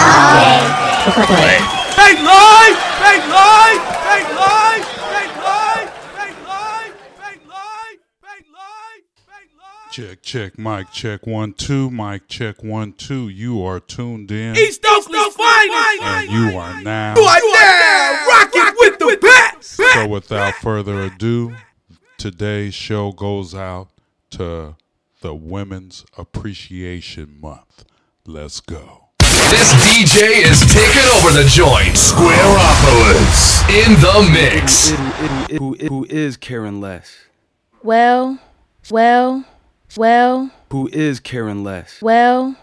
好，快快快！定佢，定佢，定佢，定佢，定佢，定佢，定佢。Check, check, mic, check one, two, mic, check one, two. You are tuned in. East Oakland Finest! And you are now. You are now rocking with the best! So without further ado, today's show goes out to the Women's Appreciation Month. Let's go. This DJ is taking over the joint. Squareopolis in the mix. Who, who is Karen Less? Well, well, well, Who is Karen Less? well,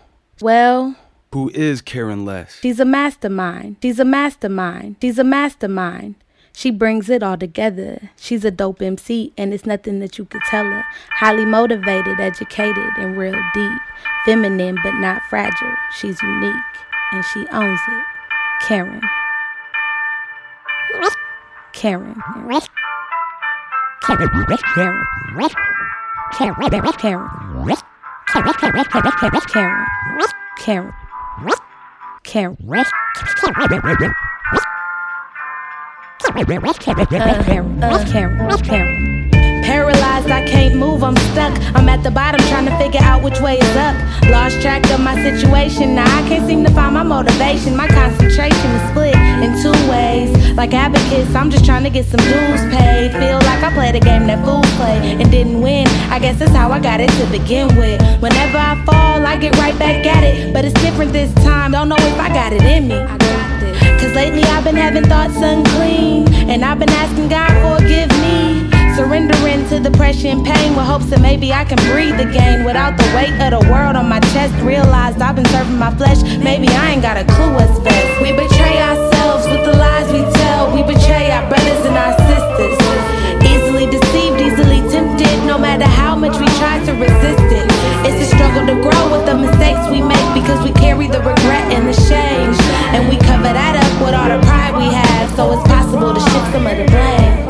well. Who is Karen Less? She's a mastermind. She's a mastermind. She's a mastermind. She brings it all together. She's a dope MC, and it's nothing that you could tell her. Highly motivated, educated, and real deep. Feminine, but not fragile. She's unique, and she owns it. Karen. Karen. Karen. Karen. Karen. Karen. Karen. Karen. Karen. Uh, Karen. Karen. Paralyzed, I can't move, I'm stuck. I'm at the bottom trying to figure out which way is up. Lost track of my situation, now I can't seem to find my motivation. My concentration is split in two ways. Like abacus, I'm just trying to get some dues paid. Feel like I played a game that fools play and didn't win. I guess that's how I got it to begin with. Whenever I fall, I get right back at it. But it's different this time, don't know if I got it in me. Lately I've been having thoughts unclean. And I've been asking God forgive me. Surrendering to depression, pain with hopes that maybe I can breathe again without the weight of the world on my chest. Realized I've been serving my flesh. Maybe I ain't got a clue what's best. We betray ourselves with the lies we tell. We betray our brothers and our sisters. Easily deceived, easily tempted, no matter how much we try to resist it. It's a struggle to grow with the mistakes we make because we carry the regret and the shame. And we cover that up with all the pride we have, so it's possible to shift some of the blame.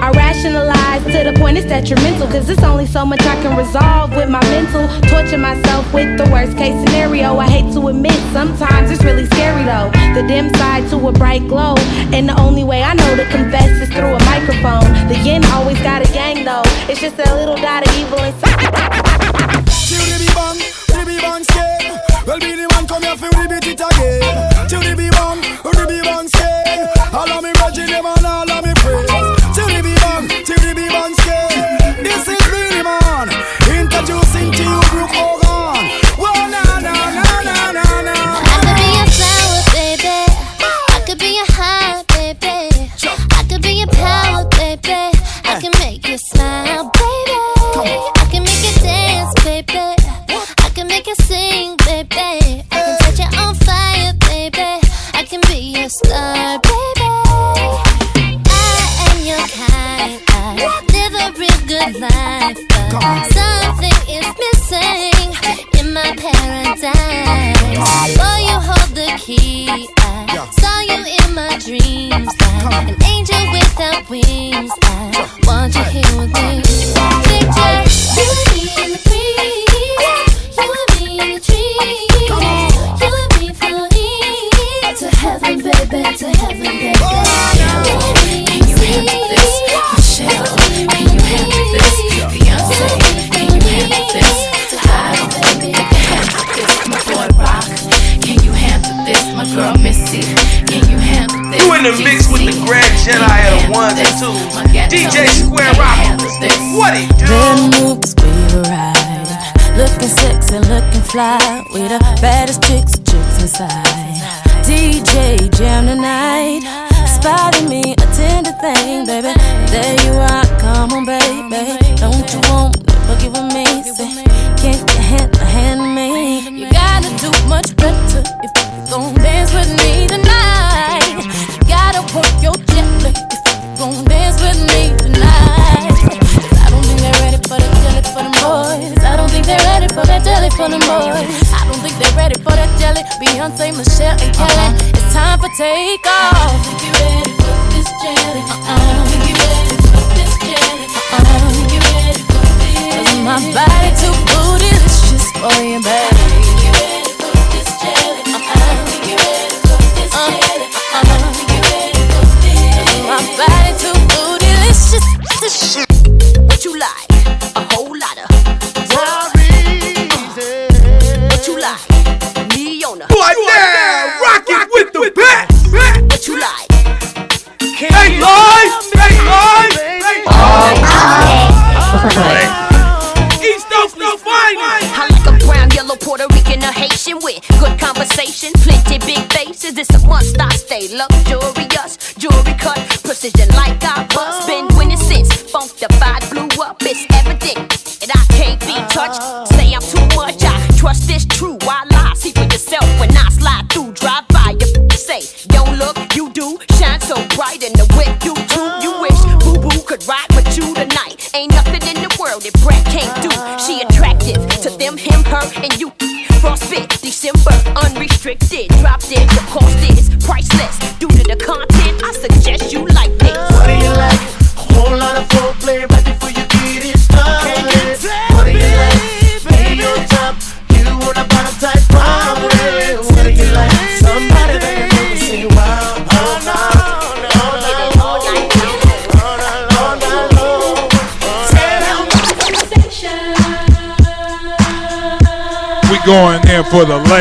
I rationalize to the point it's detrimental Cause it's only so much I can resolve with my mental. Torture myself with the worst case scenario. I hate to admit, sometimes it's really scary though. The dim side to a bright glow. And the only way I know to confess is through a microphone. The yin always got a gang though. It's just a little dot of evil inside bang, be bang skate. Well, be the one come here for repeat it again. Till the be bang,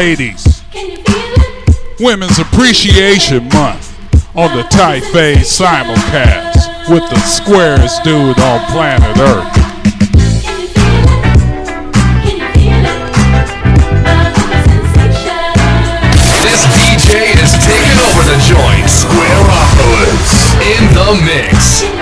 ladies. Women's Appreciation Month on the Tight Fade simulcast with the squarest dude on planet Earth. This DJ is taking over the joint. Squareopolis in the mix.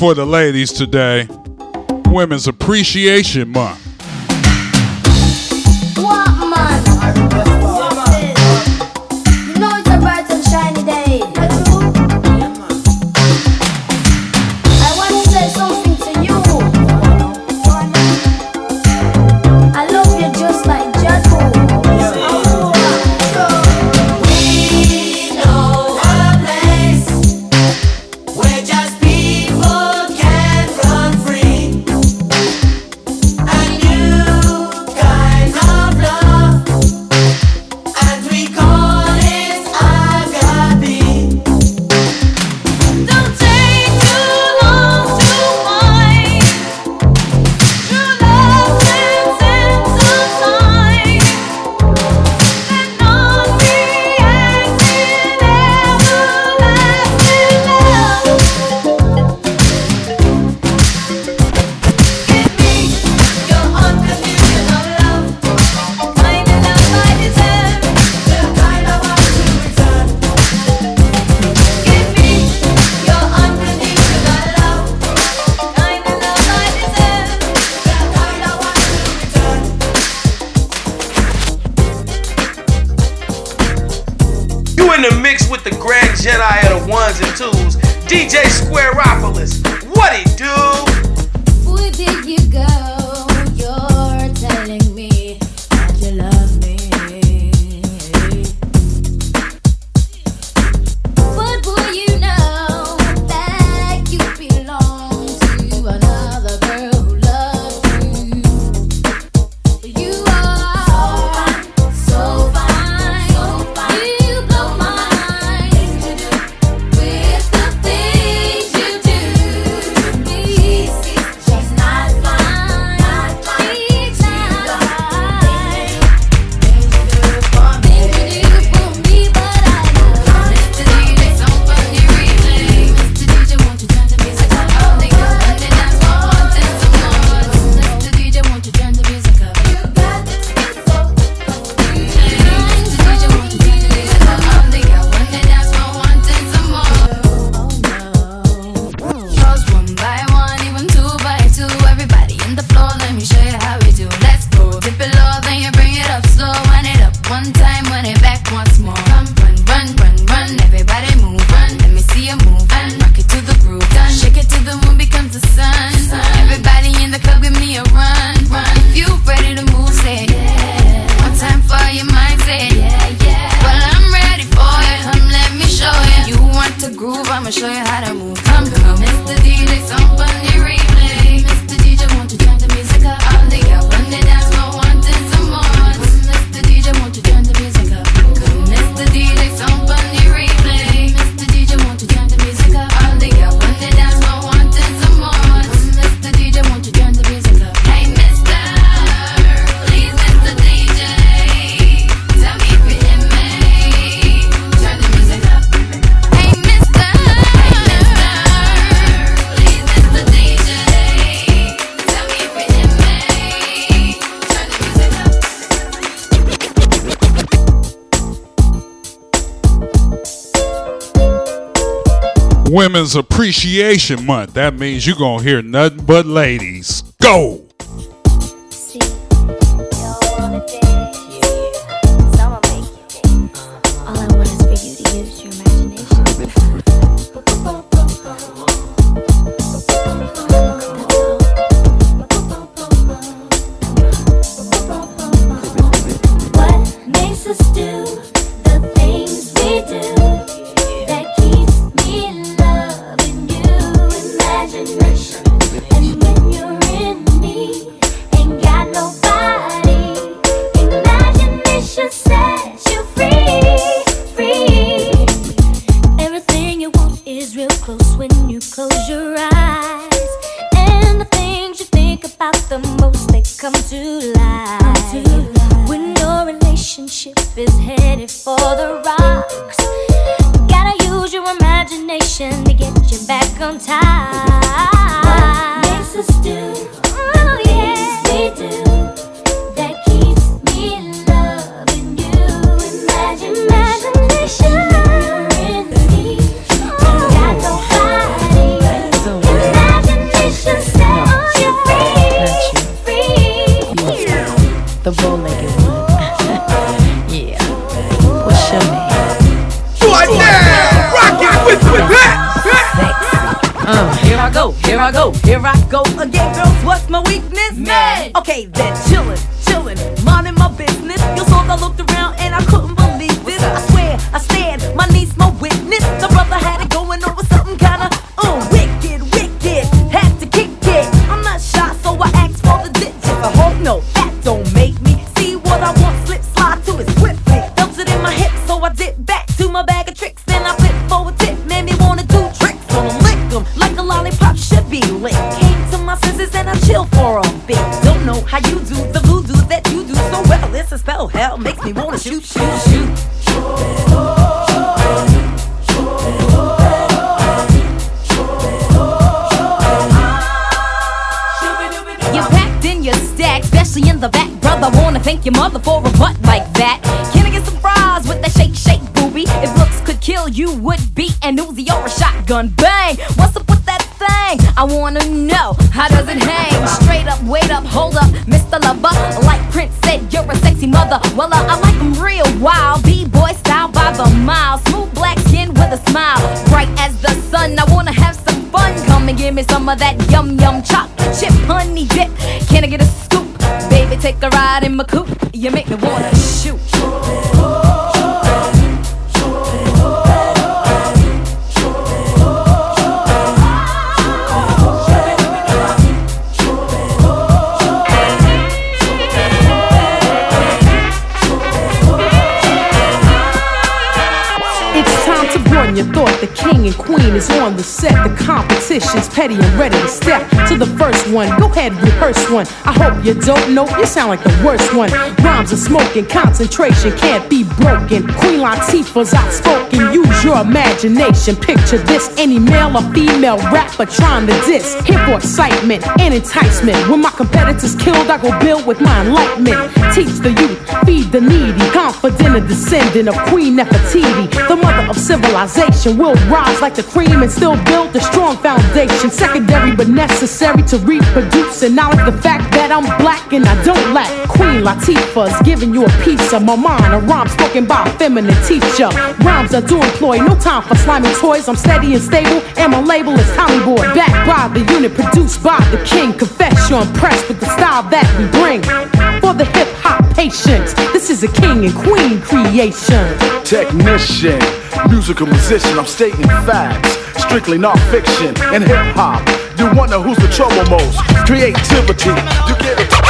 For the ladies today. Women's Appreciation Month. Appreciation Month. That means you're going to hear nothing but ladies. Go! sound like the worst one. Rhymes are smoking, concentration can't be broken. Queen Latifah's outspoken, use your imagination. Picture this any male or female rapper trying to diss. Here for excitement and enticement. When my competitors killed, I go build with my enlightenment. Teach the youth, feed the needy. Confident a descendant of Queen Nefertiti, the mother of civilization, will rise like the cream and still build a strong foundation. Secondary but necessary to reproduce and knowledge the fact I'm black and I don't lack. Queen Latifah's giving you a piece of my mind. A rhyme spoken by a feminine teacher. Rhymes I do employ, no time for slimy toys. I'm steady and stable, and my label is Tommy Boy. Backed by the unit, produced by the king. Confess you're impressed with the style that we bring. For the hip hop patience, this is a king and queen creation. Technician, musical musician, I'm stating facts. Strictly not fiction and hip hop. You wonder who's the trouble most. Creativity get it.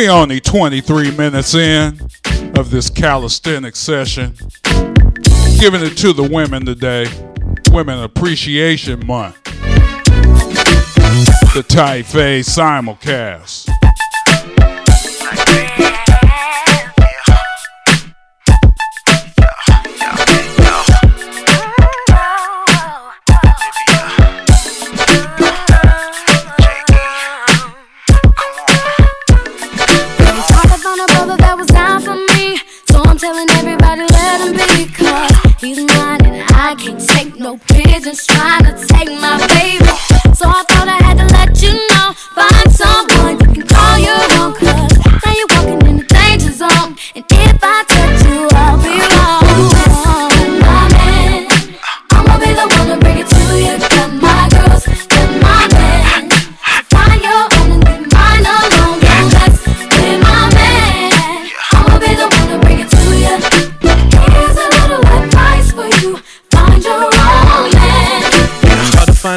We only 23 minutes in of this calisthenic session. Giving it to the women today. Women Appreciation Month. The Tight Fade simulcast. no pigeons trying to take my baby. So I thought I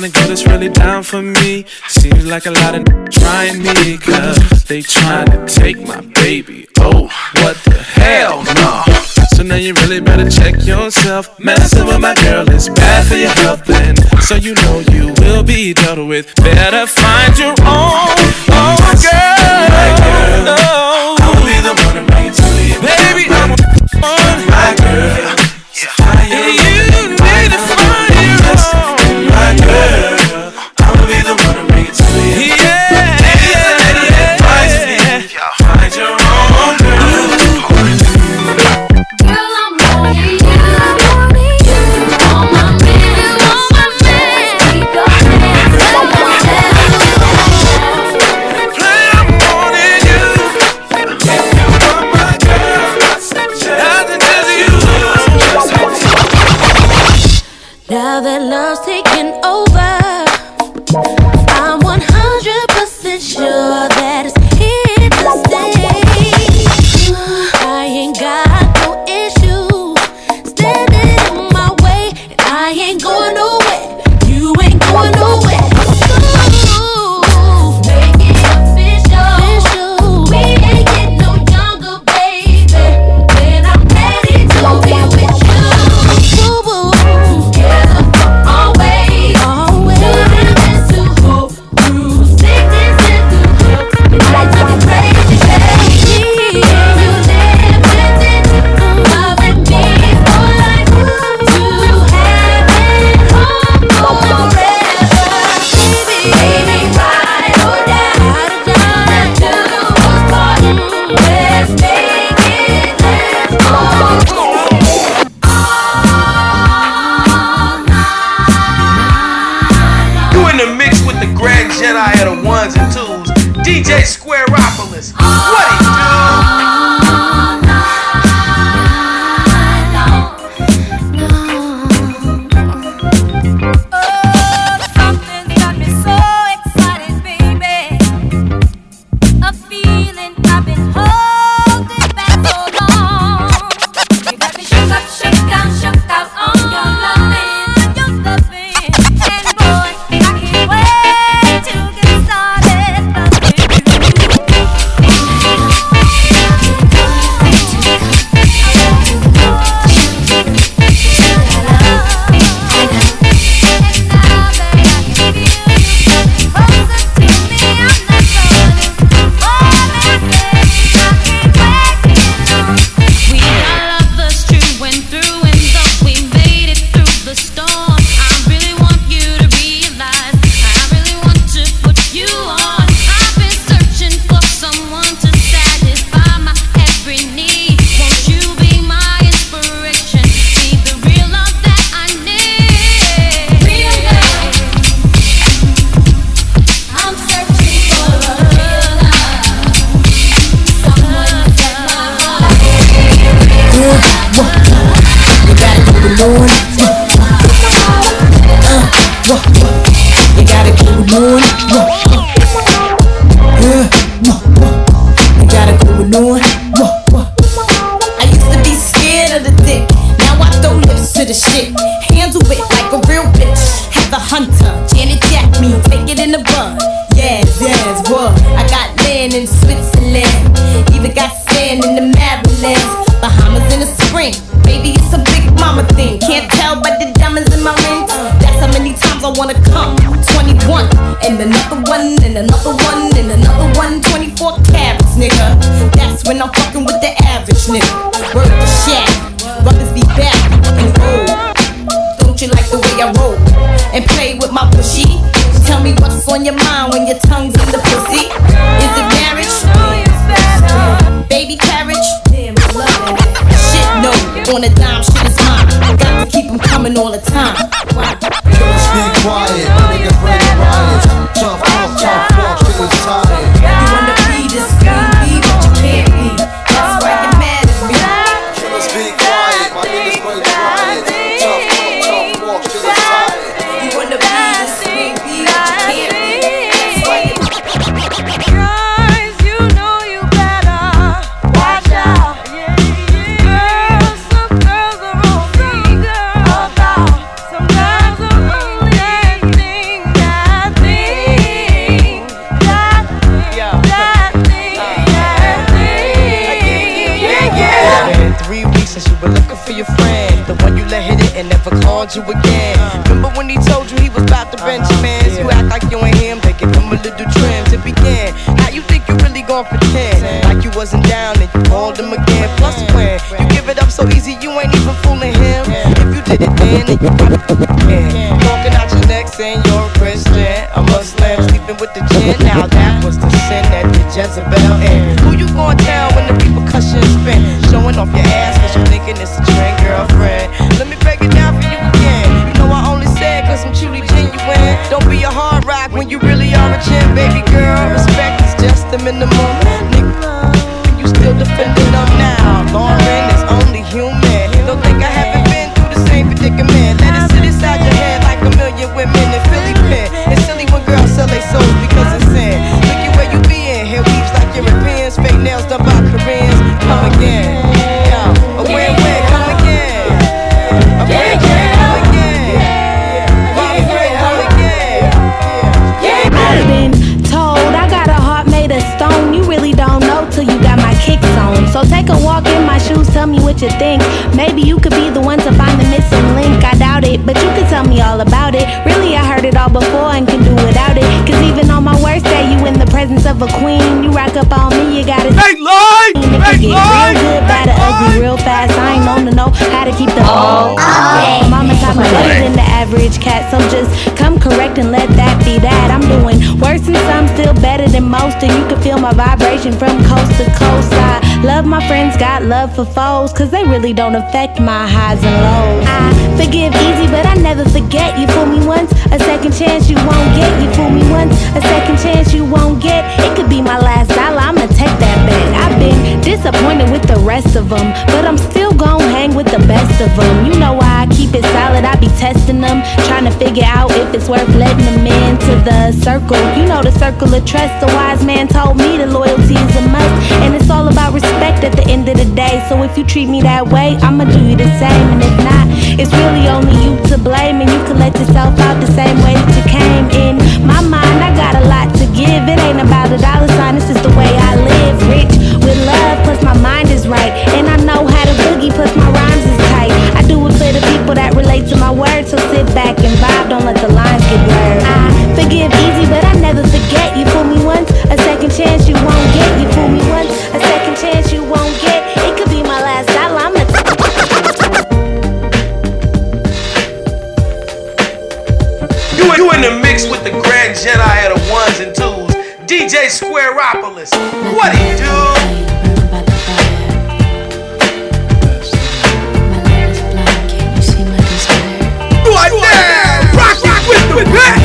find a girl that's really down for me. Seems like a lot of trying me, cause they trying to take my baby. Oh, what the hell, no. So now you really better check yourself. Messing with my girl is bad for your health, and so you know you will be dealt with. Better find your own, oh girl. My girl, oh. be the one to bring it to you, baby. I'm my girl. So. Just the minimum. Keep the. My mama taught me better than the average cat, so just come correct and let that be that. I'm doing worse than some, still better than most, and you can feel my vibration from coast to coast. I love my friends, got love for foes, cause they really don't affect my highs and lows. I forgive easy, but I never forget. You fool me once, a second chance you won't get. You fool me once, a second chance you won't get. It could be my last dollar, I'ma take that bet. I've been disappointed with the rest of them, but I'm still gon' hang with the best of them. You know why I keep it solid, I be testing them, trying to figure out if it's worth letting them into the circle. You know the circle of trust, the wise man told me the loyalty is a must, and it's all about respect at the end of the day. So if you treat me that way, I'ma do you the same, and if not, it's really only you to blame, and you can let yourself out the same way that you came in. My mind, I got a lot to give. It ain't about a dollar sign, it's just the way I live. Rich with love, plus my mind is right, and I know how to boogie, plus my rhymes is tight. I do it for the people that relate to my words, so sit back and vibe, don't let the lines get blurred. I forgive easy, but I never forget. You fool me once, a second chance you won't get. You fool me once, a second chance you won't get. It could be my last dollar. I'ma You, you in the mix with the Grand Jedi of the ones and twos, DJ Squareopolis. What he do? With the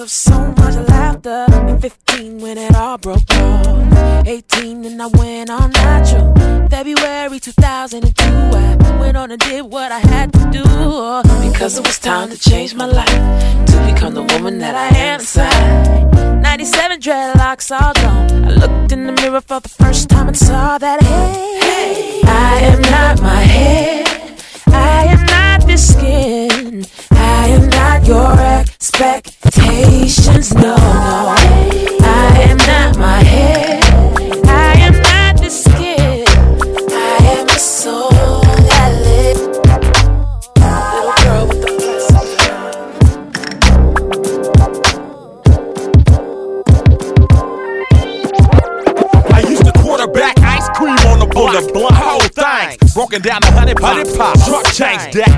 of so much laughter. At 15, when it all broke off. 18, and I went on natural. February 2002, I went on and did what I had to do. Because it was time to change my life. To become the woman that I am inside. 97 dreadlocks all gone. I looked in the mirror for the first time and saw that hey, hey I am not my head. I am not this skin. I am not your expectations.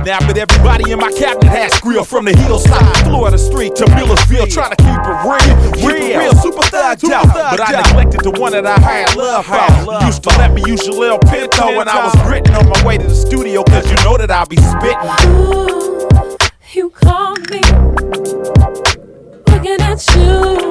Changed that now, but everybody in my cabinet has grill from the hillside, Florida Street to Millersville, trying to keep it real, keep it real, super thugged out. But I neglected the one that I had love for. Used to let me use your little pinto when I was gritting on my way to the studio, cause you know that I'll be spitting. You call me, looking at you,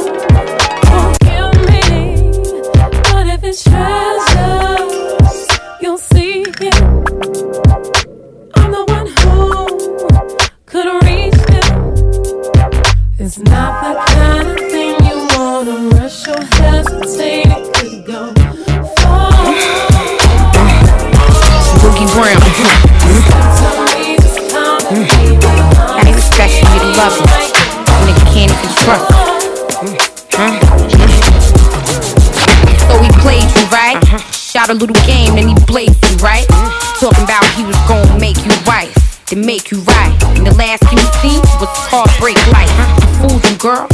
a little game, then he blazed you, right? Talking about he was gonna make you right, then make you right. And the last thing you seen was heartbreak life. Fooled you, girl.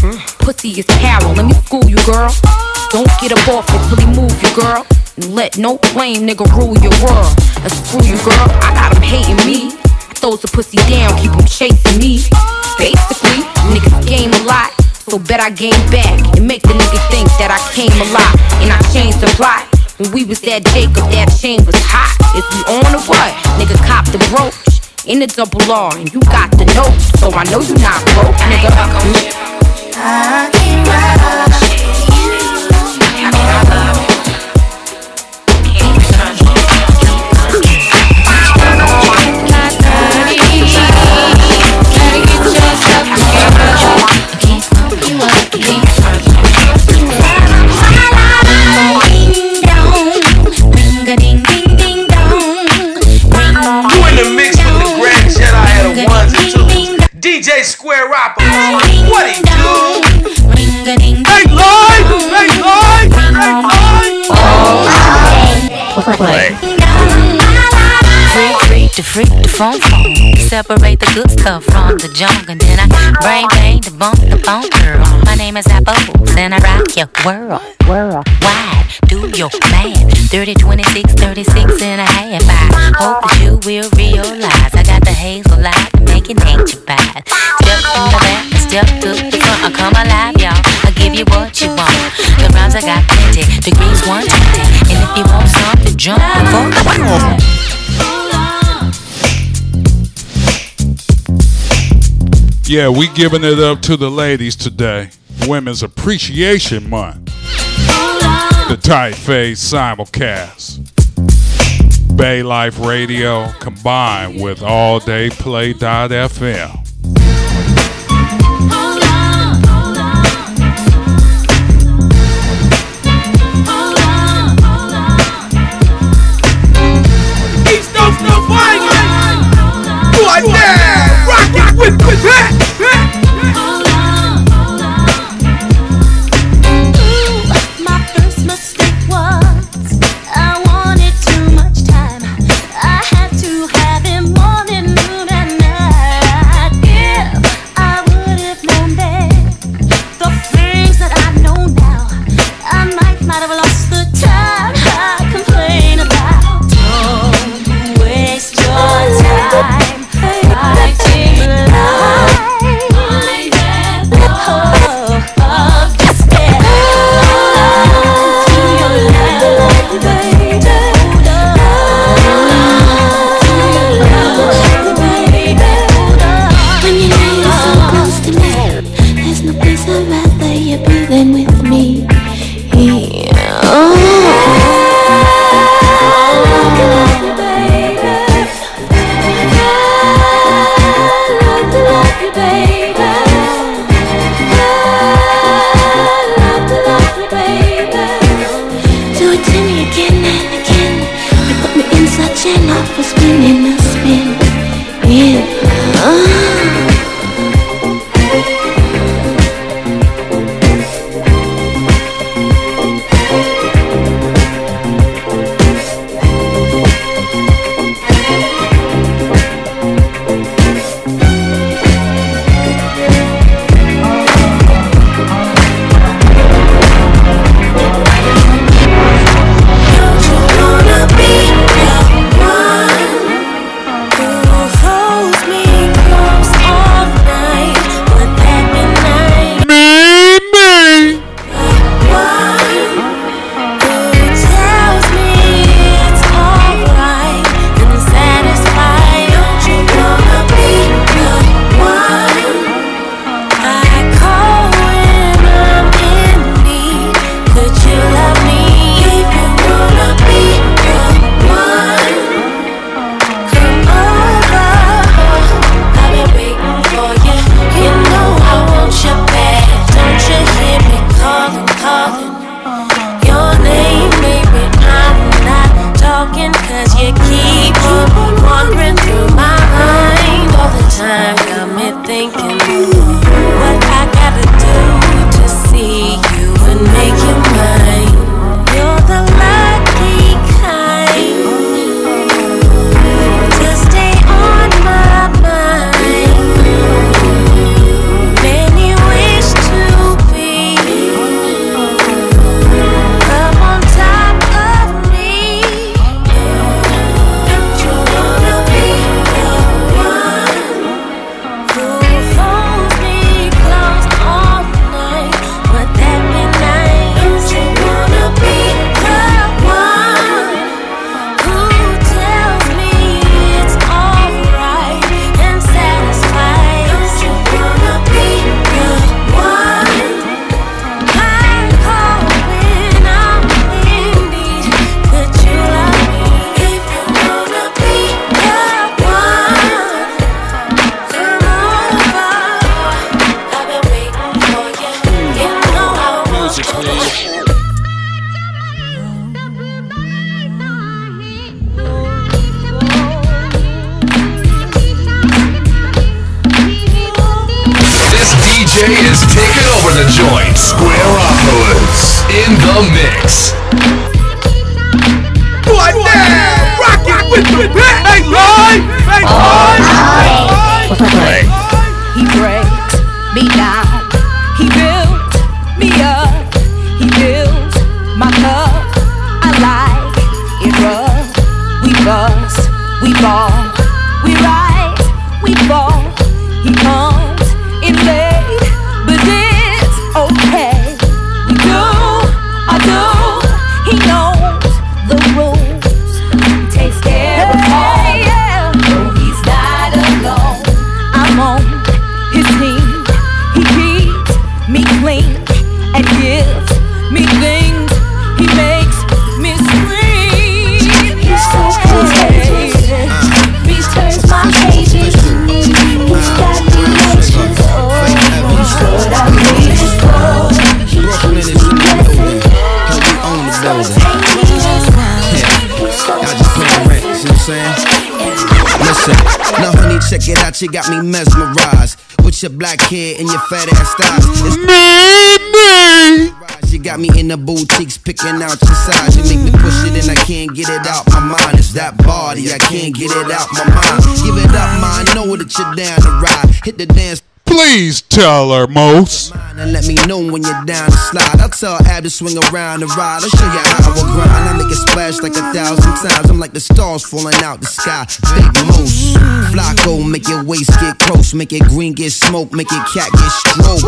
Pussy is power. Let me school you, girl. Don't get up off it till he move you, girl. And let no flame nigga rule your world. And screw you, girl. I got him hating me. I throws the pussy down, keep him chasing me. Basically, niggas game a lot. So bet I game back and make the nigga think that I came a lot. And I changed the plot. When we was that Jacob, that chain was hot. If we on or what? Nigga cop the brooch. In the double R, and you got the note. So I know you not broke, nigga. I can't ride. You DJ Square Rapper. What he do? Make live! Make live! Make live! Play. Freak, freak, the freak, the phone, phone. Separate the good stuff from the junk, and then I brain bang the bump, the phone girl. My name is Apple, and I rock your world. World wide, do your math. 30, 26, 36 and a half. I hope that you will realize I got the hazel light to make it nature bad. Step in the back, step to the front. I come alive, y'all. I give you what you want. The rhymes I got plenty, degrees 120. And if you want something, jump before. Yeah, we giving it up to the ladies today. Women's Appreciation Month. The Tight simulcast. Bay Life Radio combined with All Day Play.fm. With with that! Squareopolis in the mix. What now? With the. Hey, live. Hey, live. He breaks me down. Check it out, you got me mesmerized. With your black hair and your fat ass thighs. It's You got me in the boutiques picking out your size. You make me push it and I can't get it out my mind. It's that body, I can't get it out my mind. Give it up, I know that you're down to ride. Hit the dance. Please tell her, Most. And let me know when you're down to slide. I'll tell Ab to swing around and ride. I'll show you how I will grind. I make it splash like a thousand times. I'm like the stars falling out the sky. Big moose. Flacco, make your waist get close. Make it green get smoke. Make it cat get stroke.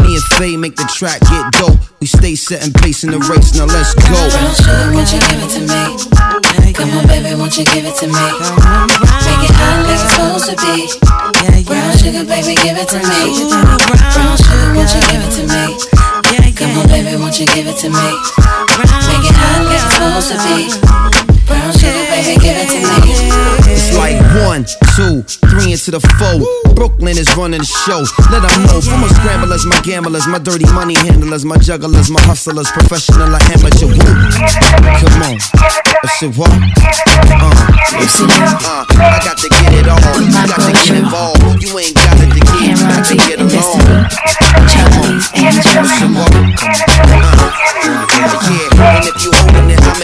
Me and Faye make the track get dope. We stay setting pace in the race. Now let's go. Real sugar, won't you give it to me? Come on, baby, won't you give it to me? Make it hot like it's supposed to be. Brown sugar, baby, give it to me. Brown sugar, won't you give it to me? Come on, baby, won't you give it to me? Make it hot like it's supposed to be. Brown sugar, baby, give it to me. It's like one, two, three into the four. Brooklyn is running the show. Let them know. For my scramblers, my gamblers, my dirty money handlers, my jugglers, my hustlers, professional or amateur. Woo. Come on. I said what? Uh, uh, I got to get it all. You got to get involved. You ain't got it to get, you got to get along. Come on. I said what? Uh, yeah, and if you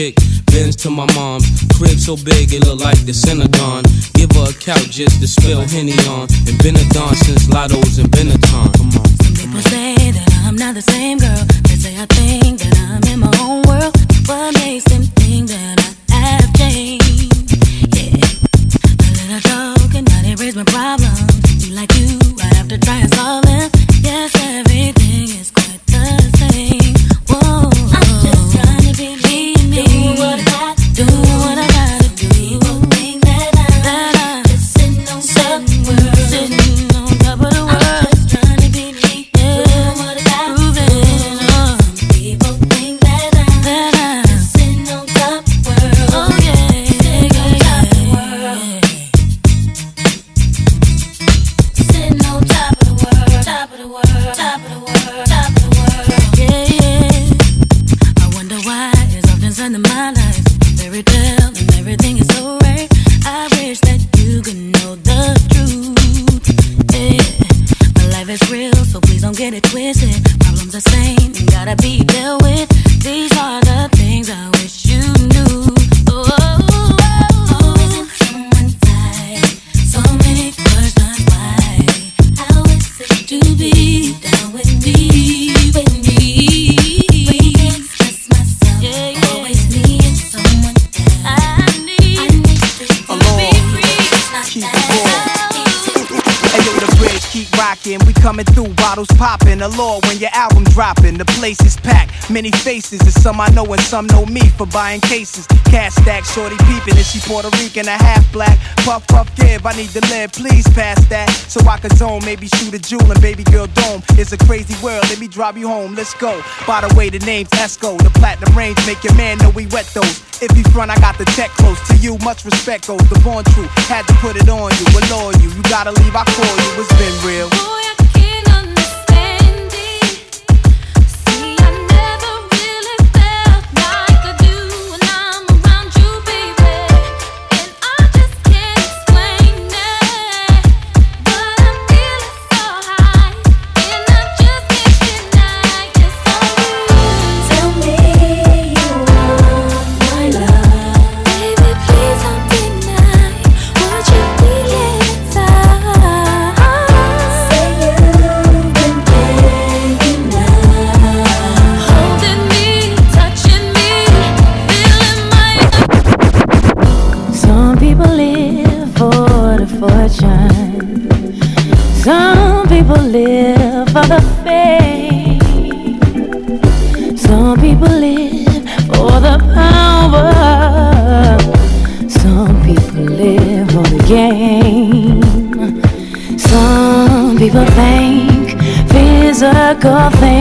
chick, Benz to my mom's. Crib so big it look like the Synagogue. Give her a couch just to spill Henny on. And been a dawn since Lotto's and Benetton. Come on. People say that I'm not the same girl. They say I think that I'm in my own world. What makes them think that I have changed? Yeah. A little joke and now they raise my problems. You like you, I have to try and solve them. Yes, everything is quite the same. Whoa. law when your album dropping. The place is packed, many faces. And some I know and some know me for buying cases. Cash stack, shorty peeping. Is she Puerto Rican? A half black. Puff, puff, give. I need to live. Please pass that. So I can zone, maybe shoot a jewel and baby girl dome. It's a crazy world. Let me drive you home. Let's go. By the way, the name's Esco. The platinum range make your man know we wet those. If he front, I got the tech close to you. Much respect goes the born truth. Had to put it on you, allure you. You gotta leave, I call you. It's been real. nothing.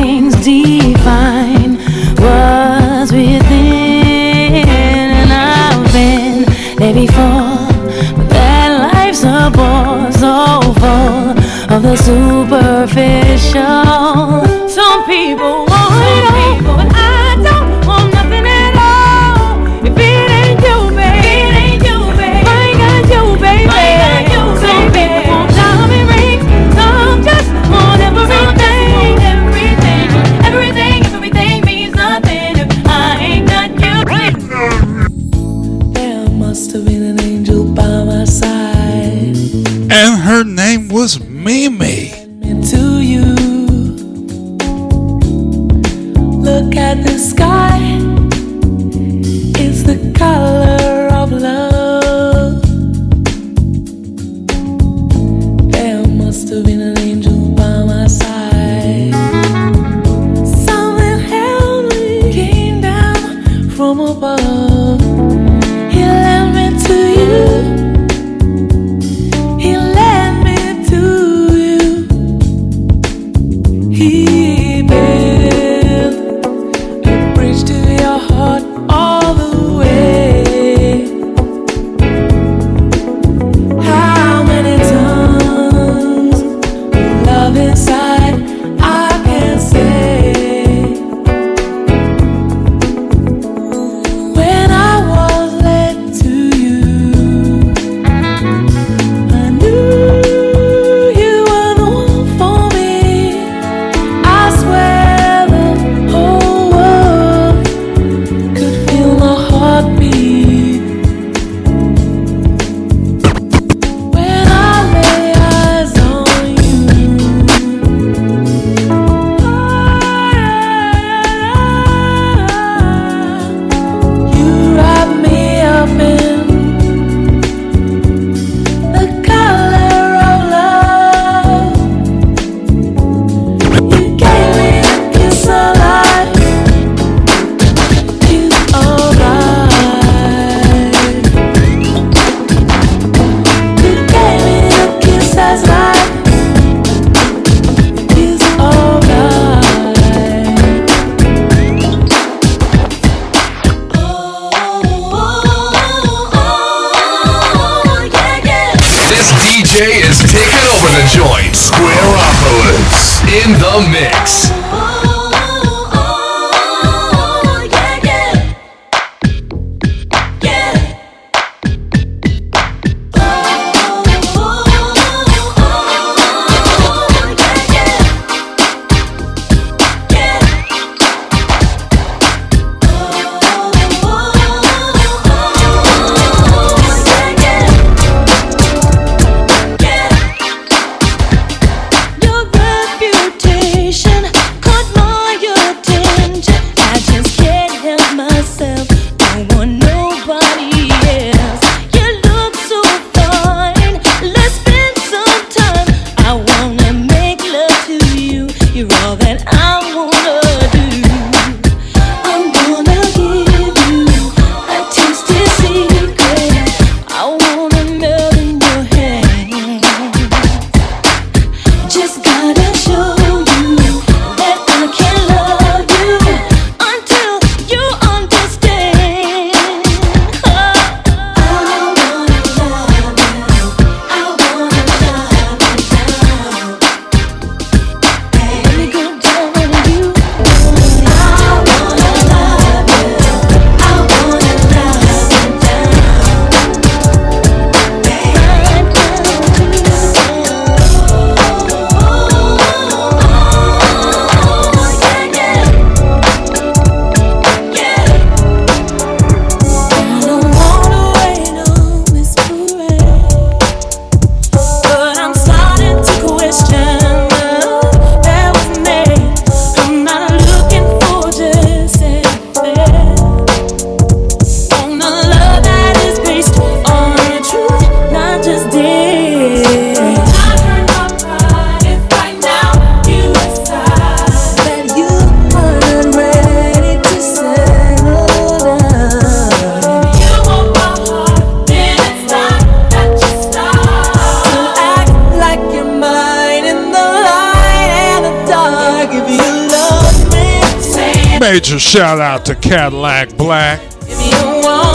Shout out to Cadillac Black.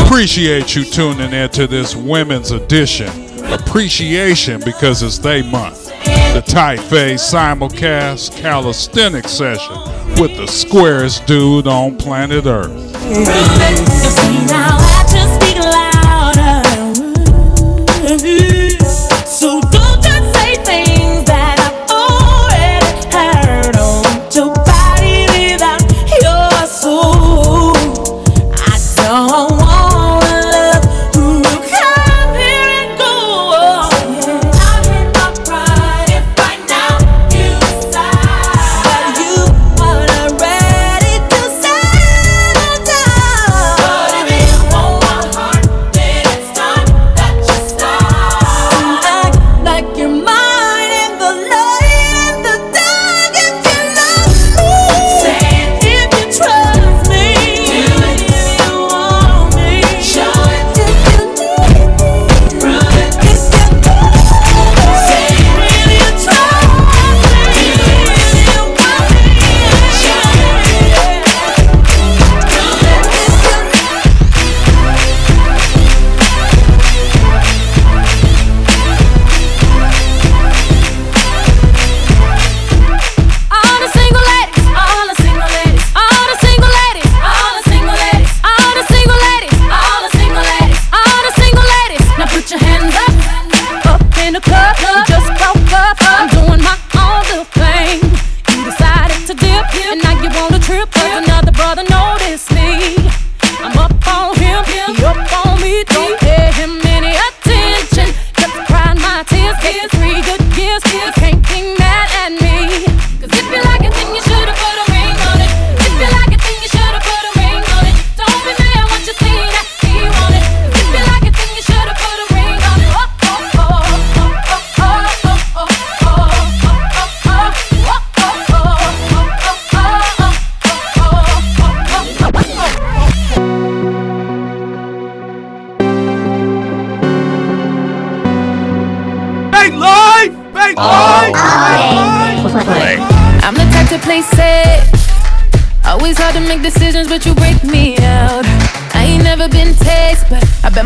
Appreciate you tuning in to this women's edition. Appreciation because it's they month. The Tight Fade simulcast calisthenics session with the squarest dude on planet Earth.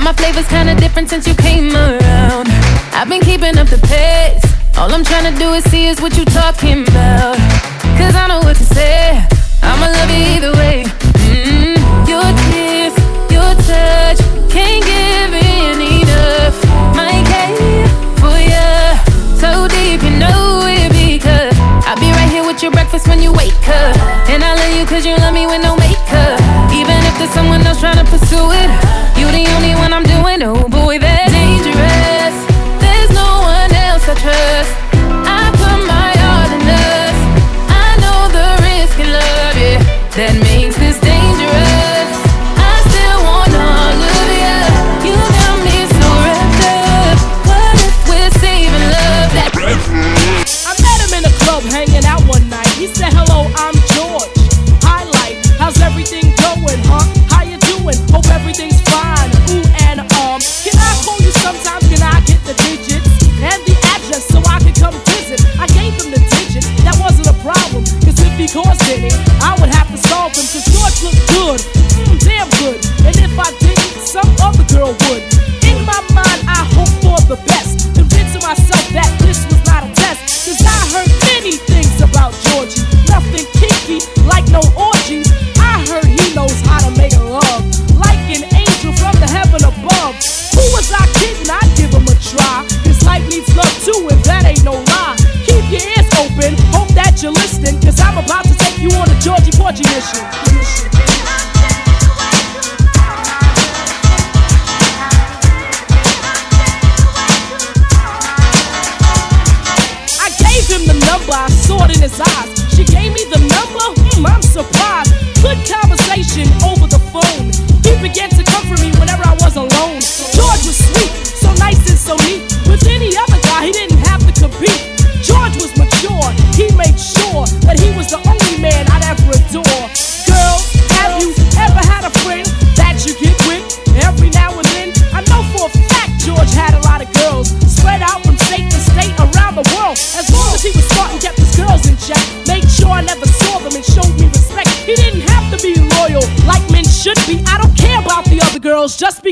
my flavor's kinda different since you came around. I've been keeping up the pace. All I'm trying to do is see is what you talking about. Cause I know what to say. I'ma love you either way. Mm-hmm. Your kiss, your touch, can't give in enough. My care for ya, so deep you know it because I'll be right here with your breakfast when you wake up. And I love you cause you love me with no makeup. Even if there's someone else trying to pursue it.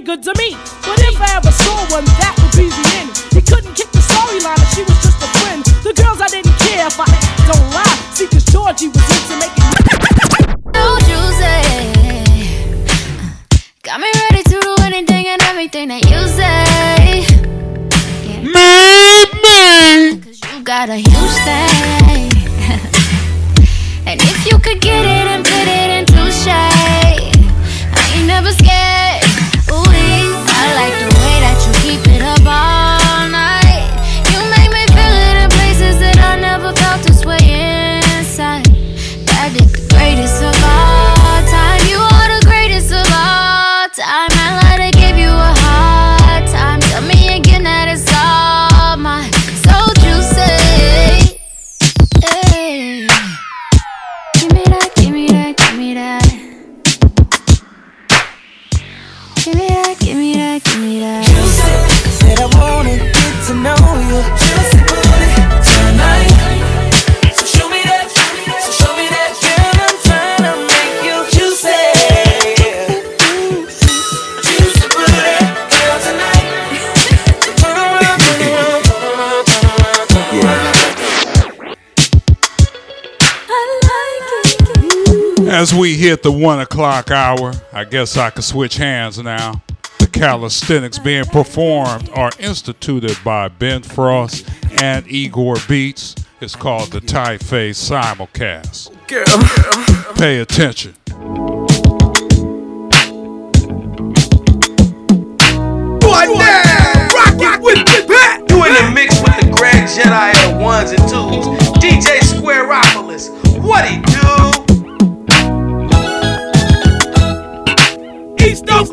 Good to me. Hit the one o'clock hour, I guess I can switch hands now. The calisthenics being performed are instituted by Ben Frost and Igor Beats. It's called the Tie Simulcast. Pay attention. Right now, rockin' with the back. You in the mix with the Grand Jedi of ones and twos. DJ Squareopolis. What he do? East Coast,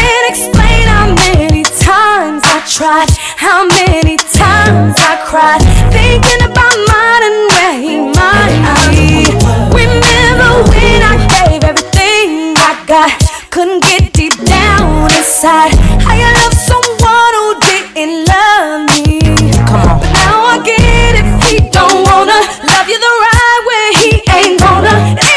can't explain how many times I tried, how many times I cried, thinking about mine and where he might be. Remember when I gave everything I got, couldn't get deep down inside. How you love someone who didn't love me. Come on. But now I get if he don't wanna love you the right way, he ain't gonna.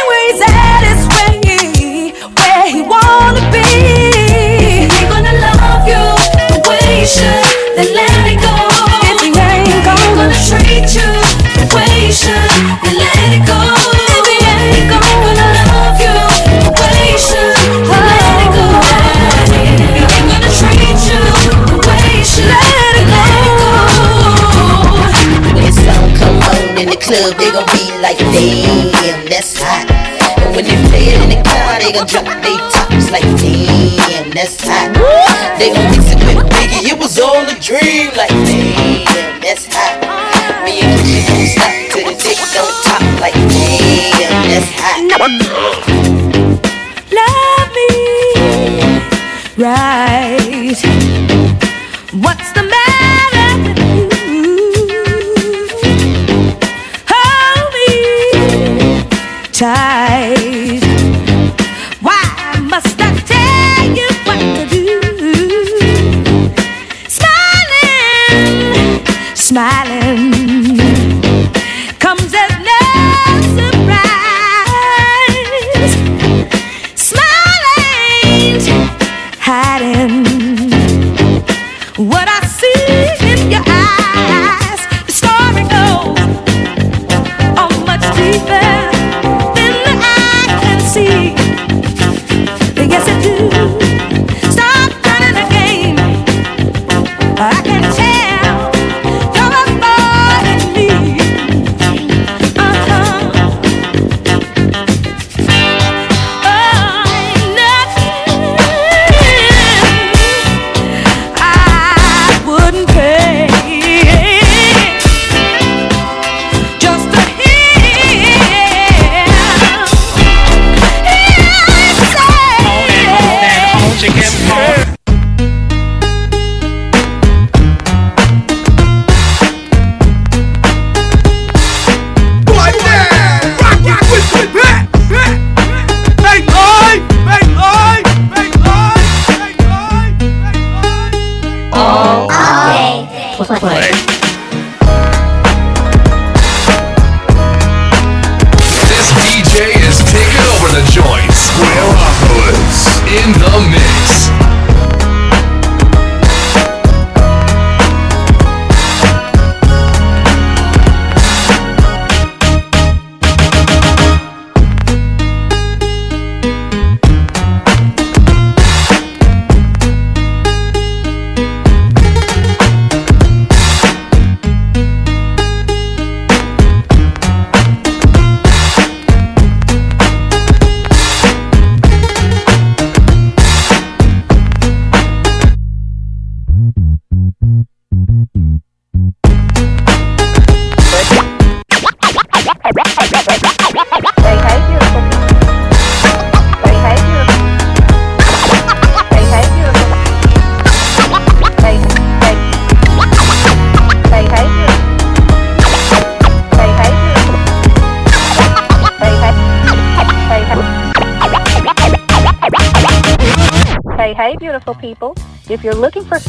Club, they gon' be like, damn, that's hot. And when they play it in the car, they gon' drop their tops like, damn, that's hot. They gon' mix it with Biggie, it was all a dream, like, damn, that's hot. Me and Gucci gon' stop till the dick don't top, like, damn, that's hot.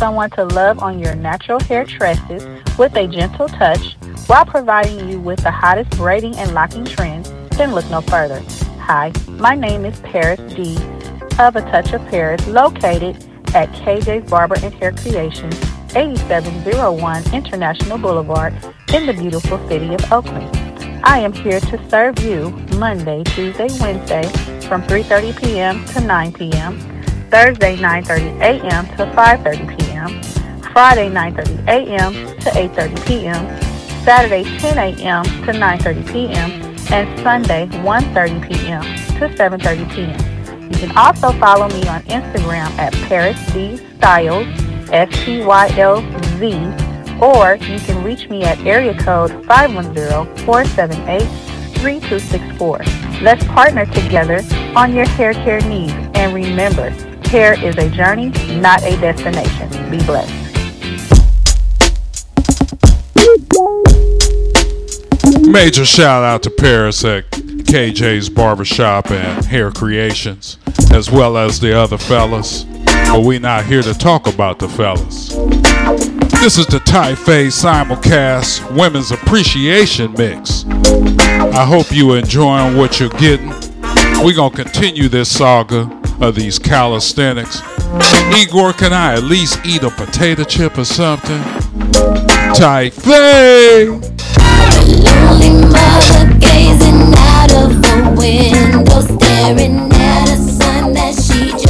Someone to love on your natural hair tresses with a gentle touch while providing you with the hottest braiding and locking trends, then look no further. Hi, my name is Paris D of A Touch of Paris, located at KJ's Barber and Hair Creations, 8701 International Boulevard in the beautiful city of Oakland. I am here to serve you Monday, Tuesday, Wednesday from 3.30 p.m. to 9 p.m., Thursday 9.30 a.m. to 5.30 p.m., Friday 9.30 a.m. to 8.30 p.m., Saturday 10 a.m. to 9.30 p.m., and Sunday 1.30 p.m. to 7.30 p.m. You can also follow me on Instagram at Paris D Styles, S-T-Y-L-Z, or you can reach me at area code 510-478-3264. Let's partner together on your hair care needs. And remember, hair is a journey, not a destination. Be blessed. Major shout out to Paris at KJ's Barbershop and Hair Creations, as well as the other fellas. But we not here to talk about the fellas. This is the Tight Fade Simulcast Women's Appreciation Mix. I hope you enjoying what you're getting. We're gonna continue this saga of these calisthenics. Igor, can I at least eat a potato chip or something? Tight Fade! Lonely mother gazing out of the window, staring at a sun that she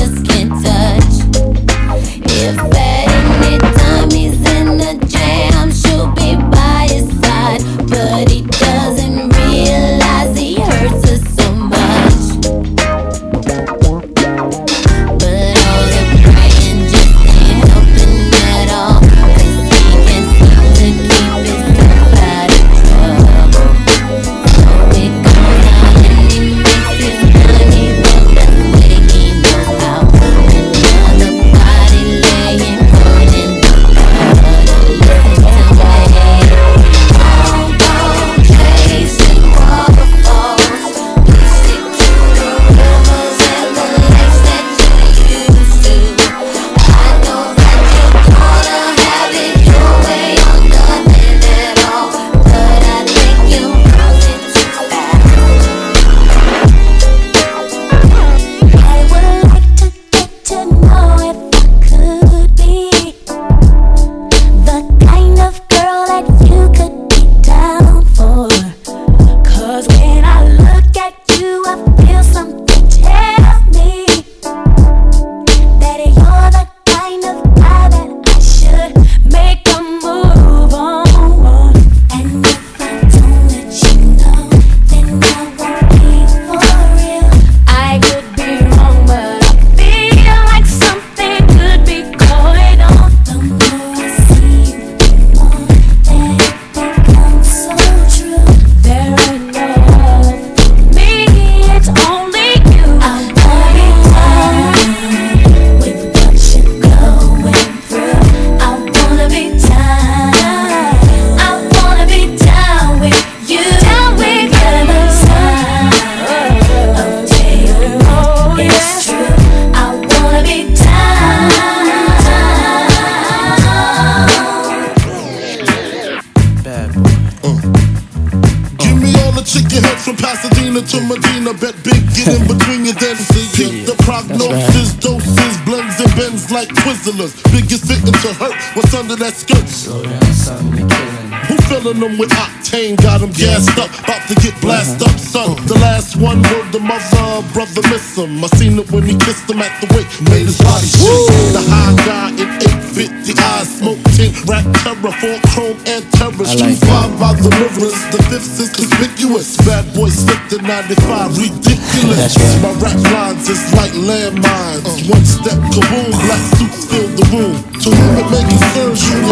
Got gassed up, about to get blasted up, son. The last one word the mother, brother miss him. I seen it when he kissed him at the wake, made his body shake. The high guy in 850 eyes, smoke tint, rap terror, four chrome and terror. Street five by the rivers, the fifth is conspicuous. Bad boy slipped in 95, ridiculous. My rap lines is like landmines. One step, kaboom, black suits fill the room. To whom it may concern, junior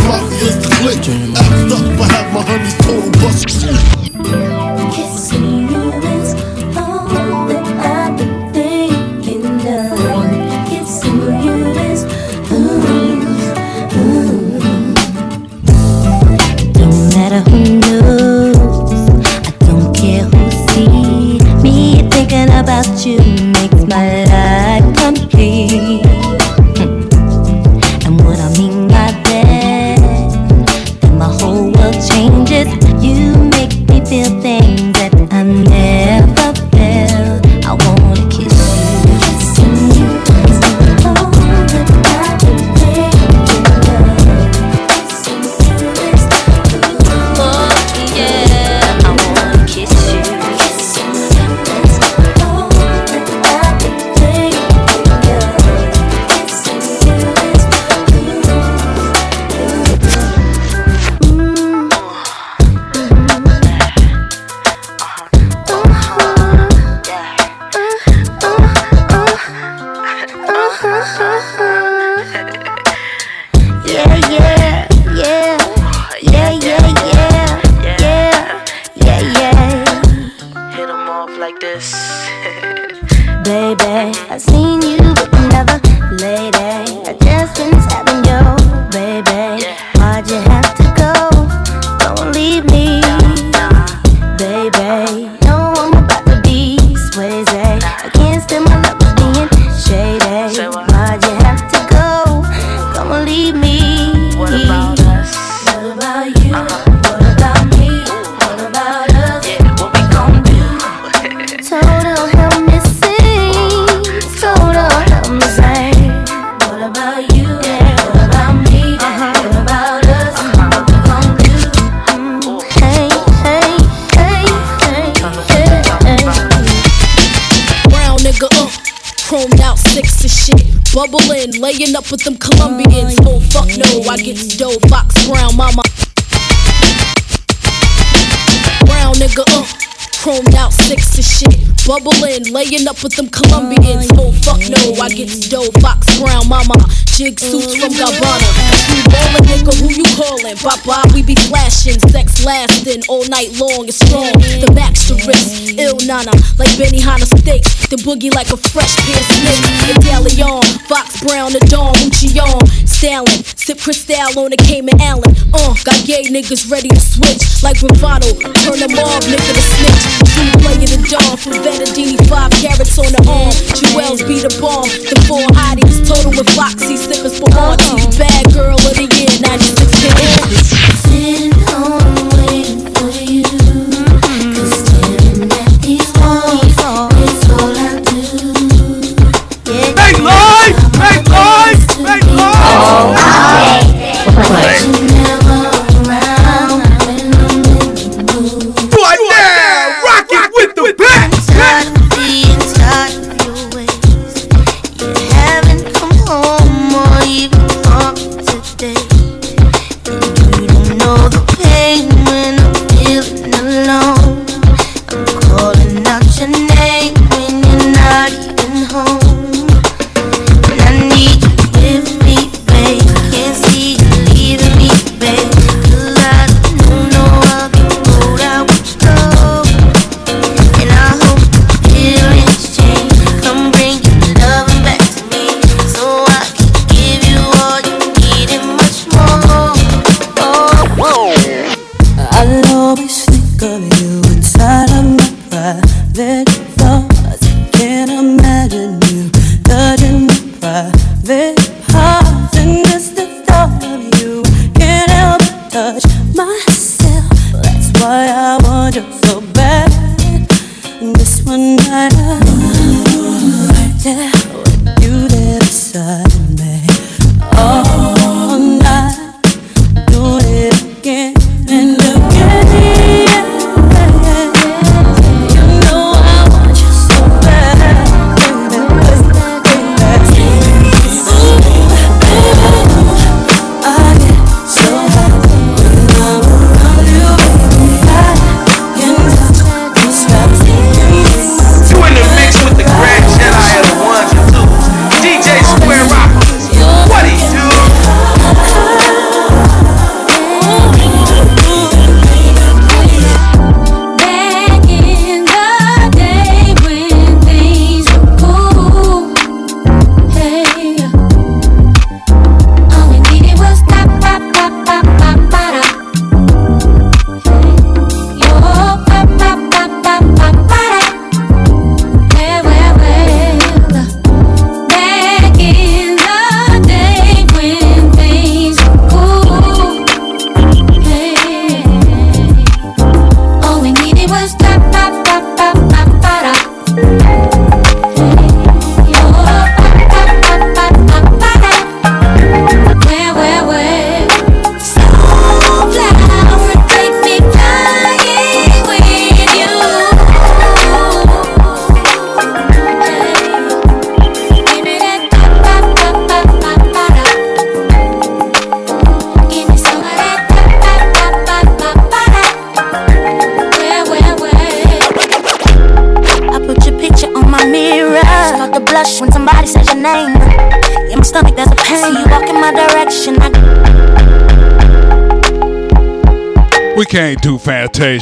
Up with them Colombians. Oh, fuck no, I get dough, Fox Brown, mama. Jig suits from Gabbana. You ballin', nigga, who you callin'? Bye we be flashing. Sex lastin' all night long, it's strong. The back to wrist, Ill Na Na. Like Benihana steaks. The boogie like a fresh pair snake. Medallion, Fox Brown, the Dawn, Muccion. Stalin, sip Cristal on a Cayman Allen. Uh, got gay niggas ready to switch. Like bravado, turn them off, nigga, to snitch. True playing the doll from Venadini, five carats on the arm. Jewels be the bomb. The four hotties, total with Foxy, slippers for auntie. Uh-huh. Bad girl of the year, 96 minutes.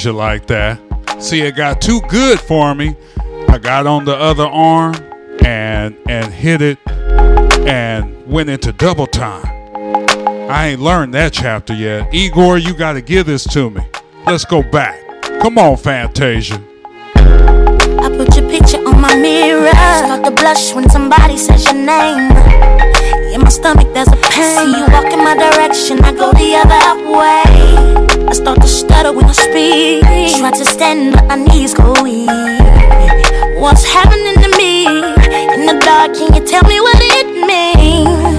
Asia like that. See, it got too good for me. I got on the other arm and and hit it and went into double time. I ain't learned that chapter yet. Igor, you got to give this to me. Let's go back. Come on, Fantasia. I put your picture on my mirror. Start to blush when somebody says your name. In my stomach, there's a pain. See you walk in my direction, I go the other way. I start to stutter when I speak. Try to stand, but my knees go weak. What's happening to me? In the dark, can you tell me what it means?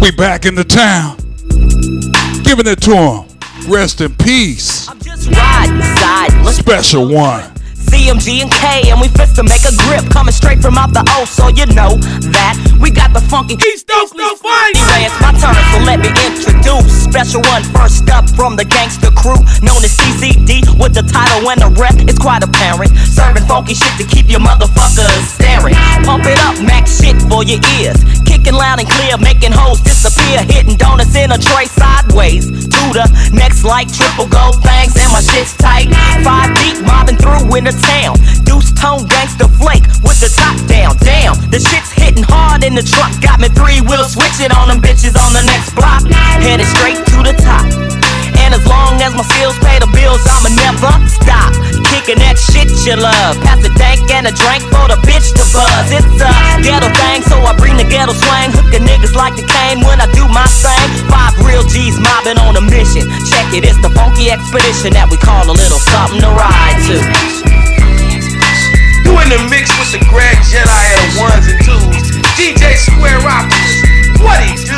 We back in the town, giving it to him. Rest in peace. Special one. CMG and K, and we fist to make a grip coming straight from out the O, so you know that we got the funky East Oakley fine. It's my turn, so let me introduce special one first up from the gangster crew, known as CCD, with the title and the rep. It's quite apparent, serving funky shit to keep your motherfuckers staring. Pump it up, max shit for your ears, kicking loud and clear, making hoes disappear, hitting donuts in a tray sideways. To the next like triple gold things, and my shit's tight. Five deep, mobbing through in the town. Deuce tone gangster flake with the top down. Damn, the shit's hitting hard in the truck. Got me three wheel switching on them bitches on the next block. Headed straight to the top. And as long as my skills pay the bills, I'ma never stop. Kicking that shit you love. Pass the dank and a drink for the bitch to buzz. It's a ghetto thing, so I bring the ghetto swang. Hooking niggas like the cane when I do my thing. Five real G's mobbing on a mission. Check it, it's the funky expedition that we call a little something to ride to. In the mix with the Greg Jedi at ones and twos. DJ Squareopolis. What he do?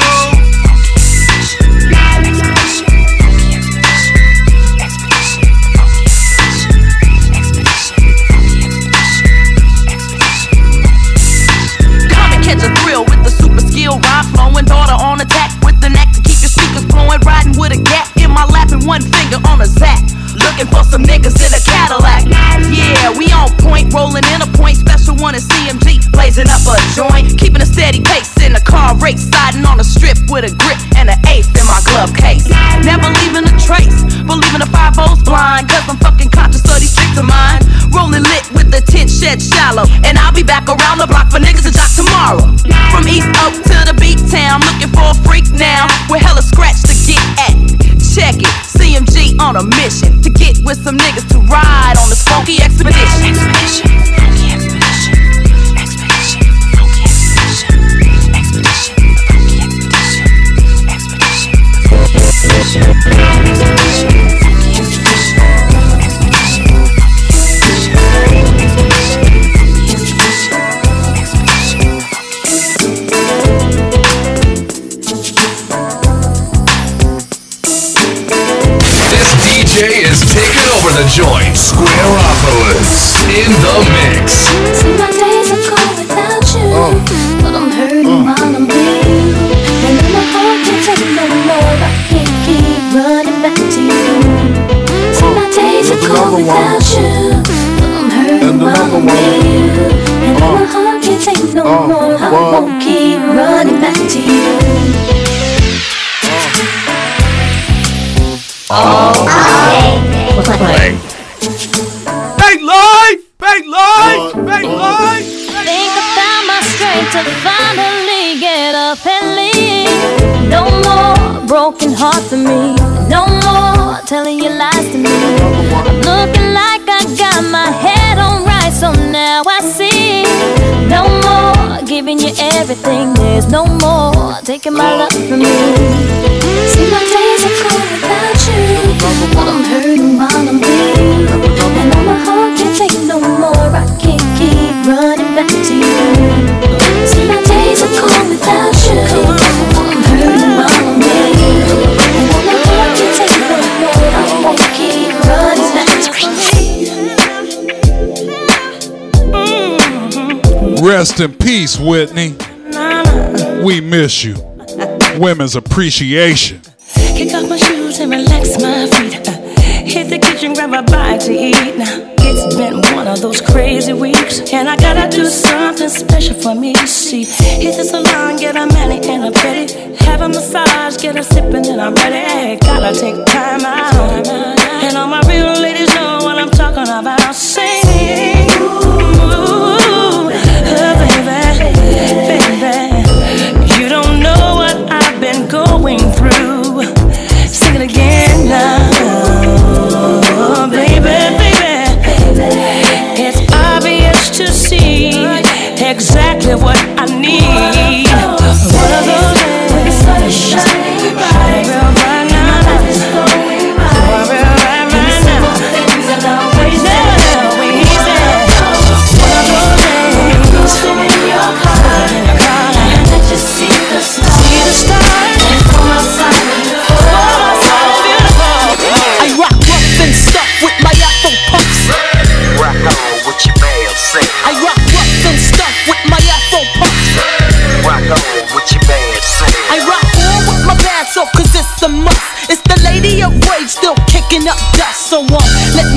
Come and catch a thrill with the super skill rhyme flowing. Daughter on attack with the neck to keep your speakers blowing. Riding with a gap in my lap and one finger on a zap. Looking for some niggas in a Cadillac. Yeah, we on point, rolling in a point. Special one is CMG, blazing up a joint. Keeping a steady pace in the car race. Siding on a strip with a grip and an eighth in my glove case. Never leaving a trace, believing the five O's blind. Cause I'm fucking conscious of these tricks of mine. Rolling lit with the tent shed shallow. And I'll be back around the block for niggas to jock tomorrow. From East Oak to the beat town, looking for a freak now. With hella scratch to get at. Check it, CMG on a mission to get with some niggas to ride on this funky expedition. Expedition. This the joint. Squareopolis in the mix. See my days are gone without you, but I'm hurting while I'm with you. And then my heart can't take no more. I can't keep running back to you. See my days are gone without you, but I'm hurting while I'm with. And then my heart can't take no more. I won't keep running back to you. Bang live! Bang live! Bang live! Think I found my strength to finally get up and leave. No more broken heart for me. No more telling you lies to me. I'm Looking like I got my head on right, so now I see. No more giving you everything. There's no more taking my love from me. See my days are gone without you, but I'm hurting while I'm. And my heart can't take no more. I can't keep running back to you. See my days are without you. I'm hurting while I'm. And my heart can't take no more. I won't keep running back to you. Rest in peace, Whitney. We miss you. Women's appreciation. Kick off my shoes and relax my feet. Uh, hit the kitchen, grab a bite to eat. Now, it's been one of those crazy weeks. And I gotta do something special for me. See, hit the salon, get a mani and a pedi. Have a massage, get a sip, and then I'm ready. Gotta take time out. And all my real ladies know what I'm talking about. Sing. Ooh, baby, baby.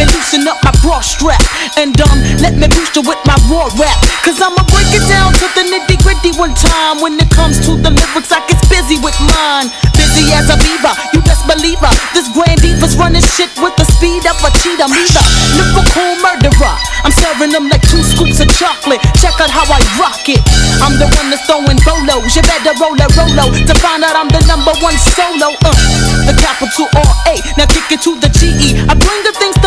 Me loosen up my bra strap and um, let me boost you with my raw rap. Cause I'ma break it down to the nitty gritty one time. When it comes to the lyrics, I get busy with mine. Busy as a beaver, you best believe her. This grand diva's running shit with the speed of a cheetah. Me lyrical murderer. I'm serving them like two scoops of chocolate. Check out how I rock it. I'm the one that's throwing bolos. You better roll a rolo to find out I'm the number one solo. Uh, the capital R A. Now kick it to the G E. I bring the things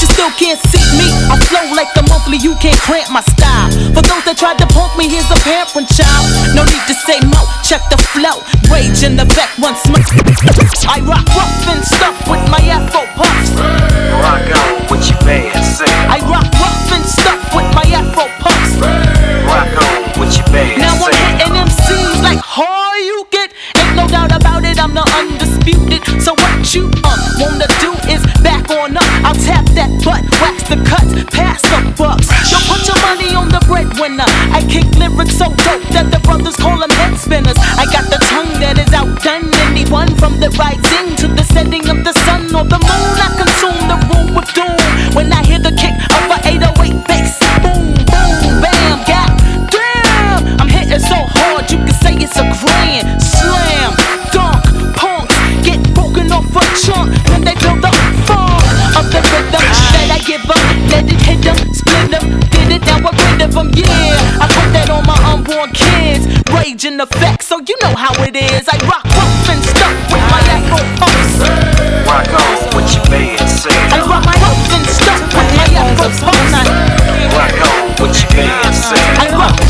you still can't see me. I flow like the monthly, you can't cramp my style. For those that tried to punk me, here's a parent child. No need to say mo, check the flow. Rage in the back once more. I rock rough and stuff with my afro puffs. Rock on with your band, say. I rock rough and stuff with my afro puffs. Rock on with your band, Now I'm hitting MCs like how you get. Ain't no doubt about it, I'm the undisputed. So what you um wanna do is back on up. Butt, wax the cuts, pass the bucks. Don't put your money on the breadwinner. I kick lyrics so dope that the brothers call them head spinners. I got the tongue that is outdone anyone from the rising now we're rid of them. Yeah, I put that on my unborn kids. Rage in effect, so you know how it is. I rock rough and stuff with my afro pumps. Rock on with your band, say. I rock rough and stuff with my afro pumps. Rock on with your band, say. I rock.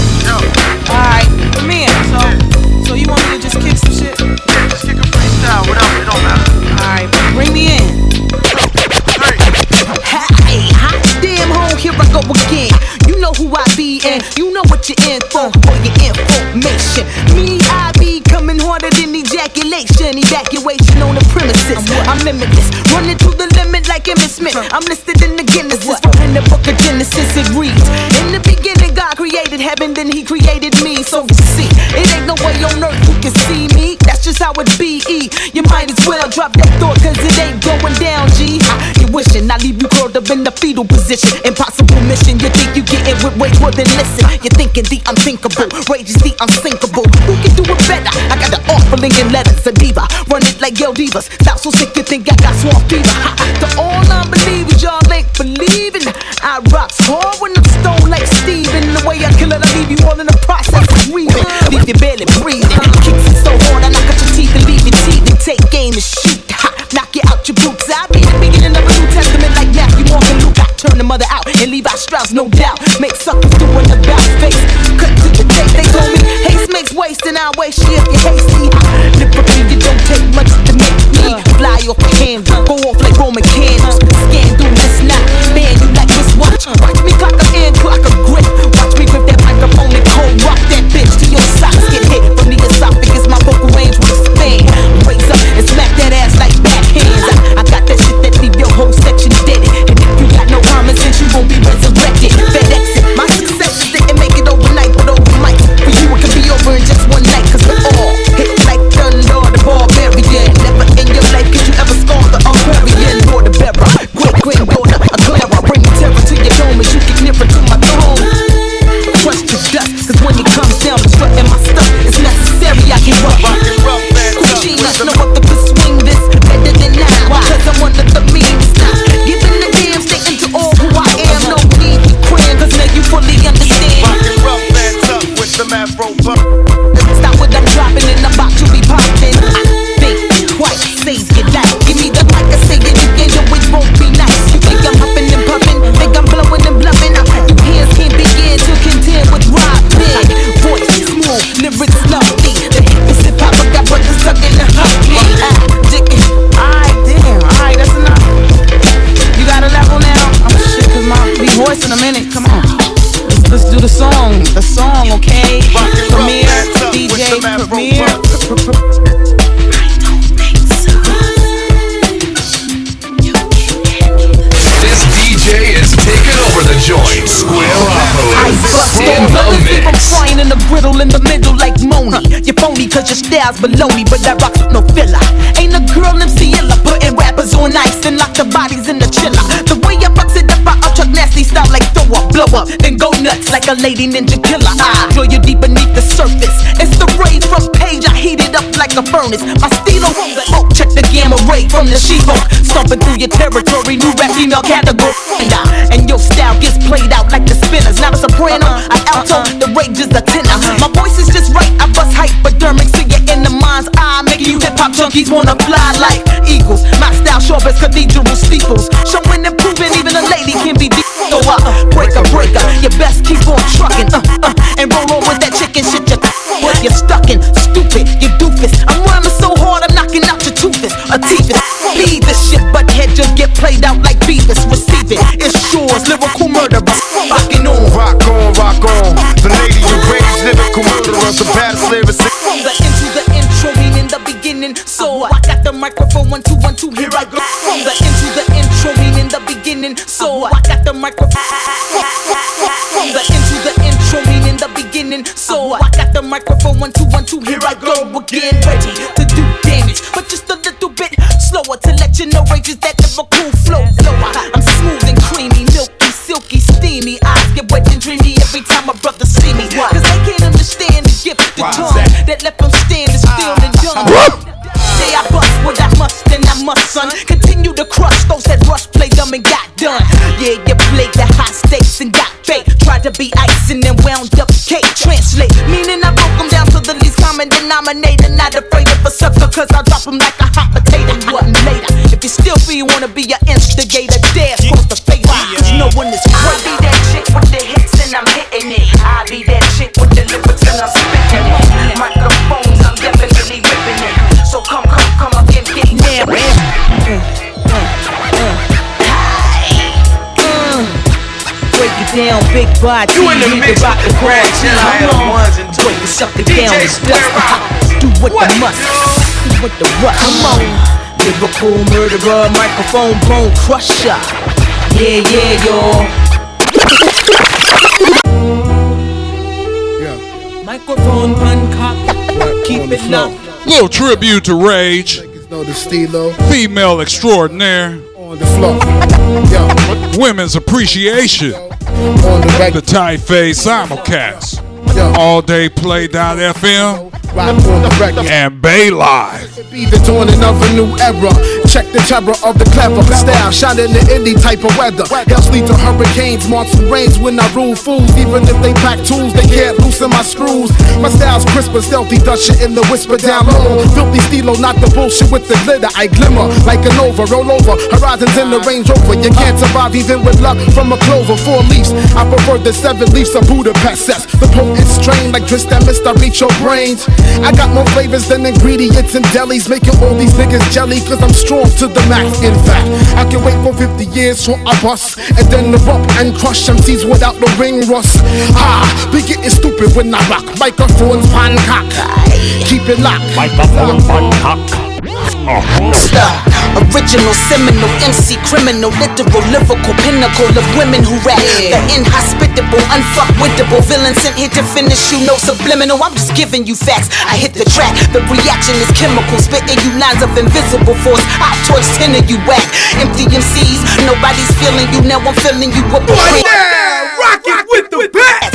Be, and you know what you're in for. For your information, me I be coming harder than ejaculation, evacuation on the premises. I'm limitless, running to the limit like Emmitt Smith. I'm listed in the Guinnesses, for in the book of Genesis it reads: In the beginning, God created heaven, then He created me. So you see, it ain't no way on earth you can see me. That's just how it be. You might as well drop that thought, cause it ain't going down, Wishing I leave you curled up in the fetal position. Impossible mission, you think you get it with way more than listen. You're thinking the unthinkable, rage is the unsinkable. Who can do it better? I got the offering in letters, a diva. Run it like Yo Divas. Stop so sick you think I got swamp fever. Ha, to all unbelievers, y'all ain't believing. I rocks hard when I'm stoned like Steven. The way I kill it, I leave you all in the process of grieving. Leave you barely breathing. Kicks it so hard, I knock out your teeth and leave you teething. Take aim and shoot. Ha, knock you out your boots. I turn the mother out and leave out Strauss, no doubt. Make suckers do an about face. Cut to the chase. They told me haste makes waste, and I waste shit if you hasty. Lyrically, you don't take much to make me fly off the handle. Go off like Roman candles. Style's below me, but I rocks with no filler. Ain't a girl MC illa putting rappers on ice and lock the bodies in the chiller. The way I box it up, I up nasty style like throw up, blow up, then go nuts like a lady ninja killer. I draw you deep beneath the surface. It's the rays from page, I heat it up like a furnace. My stilo from check the gamma ray from the She-Hulk. Stomping through your territory, new rap female category. And your style gets played out like the spinners. Not a soprano, an alto, the rage is a tenor. Hop junkies wanna fly like eagles. My style sharp as cathedral steeples. Showing and proving even a lady can be deep. So uh, breaker, breaker, you best keep on trucking. Uh, uh, and roll on with that chicken shit you what you're stuck in. Stupid, you doofus. I'm rhyming so hard, I'm knocking out your toothless. A teethus. Be this shit, but head just get played out like Beavis. Receive it, it's yours. Lyrical murder, Rockin' on. Rock on, rock on. The lady you raised, lyrical murderer, the microphone, one, two, one, two, here I go. From the into the intro, meaning the beginning. So I got the microphone. From the into the intro, meaning the beginning. So I got the microphone, one, two, one, two, here I go again. Ready to do damage, but just a little bit slower to let you know rage is that lyrical flow. Slower. I'm smooth and creamy, milky, silky, steamy. Eyes get wet and dreamy every time my brother see me. Cause they can't understand the gift, the tongue that left them stand stakes and got fake. Tried to be ice and then wound up cake. Translate, meaning I broke them down to the least common denominator. Not afraid of a sucker, cause I'll drop them like a hot potato. What later? If you still feel you wanna be an instigator, dare cross the face. Cause no one is great. Down, big body. You in the need mix to rock with the the Grand party. Come on. ones and twos. Break it, suck it DJ down, it's Square dust. Do what, What? the must. Do what the rush. Come on. Lyrical murderer, microphone bone crusher. Yeah, yeah, y'all. Microphone uncocked. Keep it low. Little tribute to Rage. Know the stilo Female extraordinaire. on the floor. Yo, Women's appreciation. On the record. The Tight Fade simulcast. Yo, All day play.fm rock on the record. and Bay Live. Be the dawning of a new era. Check the terror of the clever style, shining in any type of weather. Helps lead to hurricanes, monsoon rains when I rule fools. Even if they pack tools, they can't loosen my screws. My style's crisp and stealthy, dust shit in the whisper down low. Filthy stilo, not the bullshit with the glitter. I glimmer like a nova, roll over. Horizons in the Range Rover. You can't survive even with luck from a clover. Four leaves, I prefer the seven leaves of Budapest. That's the potent strain, like twist that mist, I reach your brains. I got more flavors than ingredients in delis, making all these niggas jelly, cause I'm strong to the max. In fact, I can wait for 50 years so I bust, and then erupt and crush MCs without the ring rust. Ah, be getting stupid when I rock. Microphones pan cock. Keep it locked. Microphone pan cock. Star, original, seminal, MC, criminal, literal, lyrical, pinnacle of women who rap. The inhospitable, unfuckwittable villain sent here to finish you. No subliminal, I'm just giving you facts. I hit the track, the reaction is chemical, spitting you lines of invisible force. I torch ten of you whack. Empty MCs, nobody's feeling you. Now I'm feeling you up. Rock it with the best.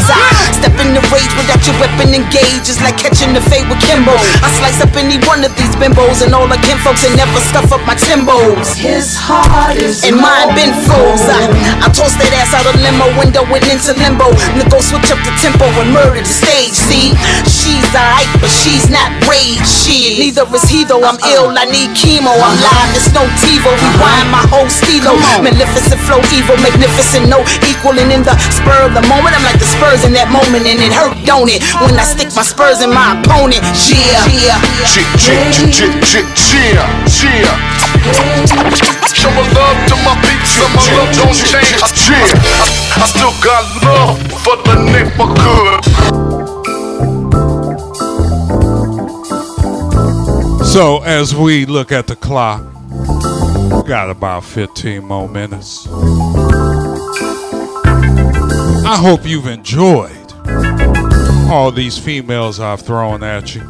Step in the rage without your weapon engaged. It's like catching the fade with Kimbo. I slice up any one of these bimbos and all the kinfolks and never stuff up my timbos. His heart is and mine been froze. I, I tossed that ass out a limo window and into limbo. Nigga switch up the tempo and murder the stage. See, she's alright, but she's not rage. She neither is he though. I'm ill, I need chemo. I'm live, it's no TiVo. Rewind my whole stilo. Magnificent flow, evil, magnificent, no equaling in the spur of the moment. I'm like the Spurs in that moment, and it hurt, don't it? When I stick my Spurs in my opponent. Yeah, yeah. Chick, chick, chick, chick, chick, cheer, cheer. Show my love to my peeps, so my love don't change. I cheer. I, I still got love for the neighborhood. So as we look at the clock, we got about 15 more minutes. I hope you've enjoyed all these females I've thrown at you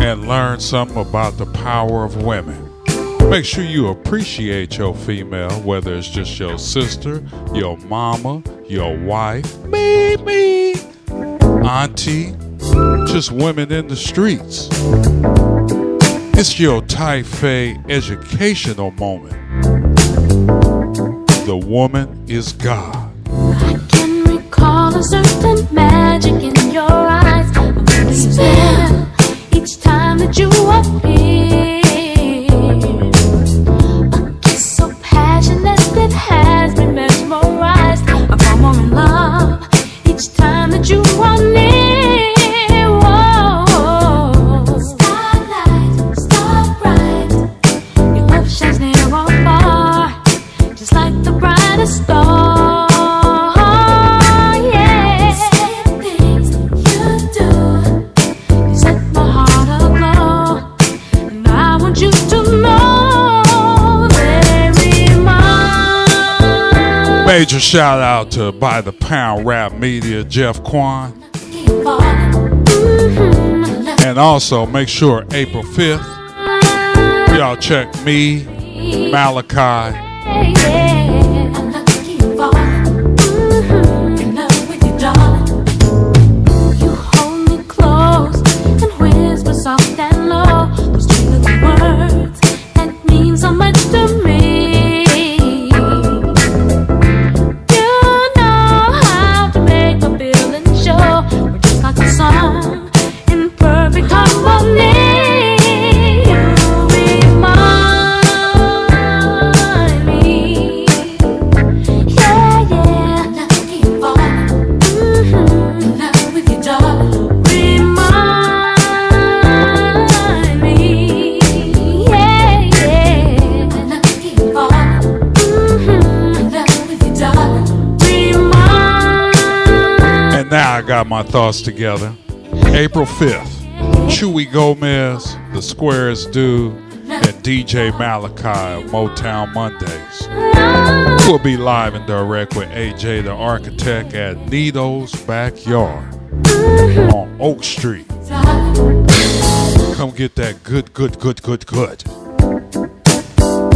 and learned something about the power of women. Make sure you appreciate your female, whether it's just your sister, your mama, your wife, me, auntie, just women in the streets. It's your Tight Fade educational moment. The woman is God. Can a certain magic in your eyes. A spell each time that you appear. Major shout out to By the Pound Rap Media, Jeff Kwan. And also make sure April 5th, y'all check me, Malachi, got my thoughts together. April 5th, Chewy Gomez, The Squares Dude, and DJ Malachi of Motown Mondays. We'll be live and direct with AJ the Architect at Nito's Backyard on Oak Street. Come get that good, good, good, good, good.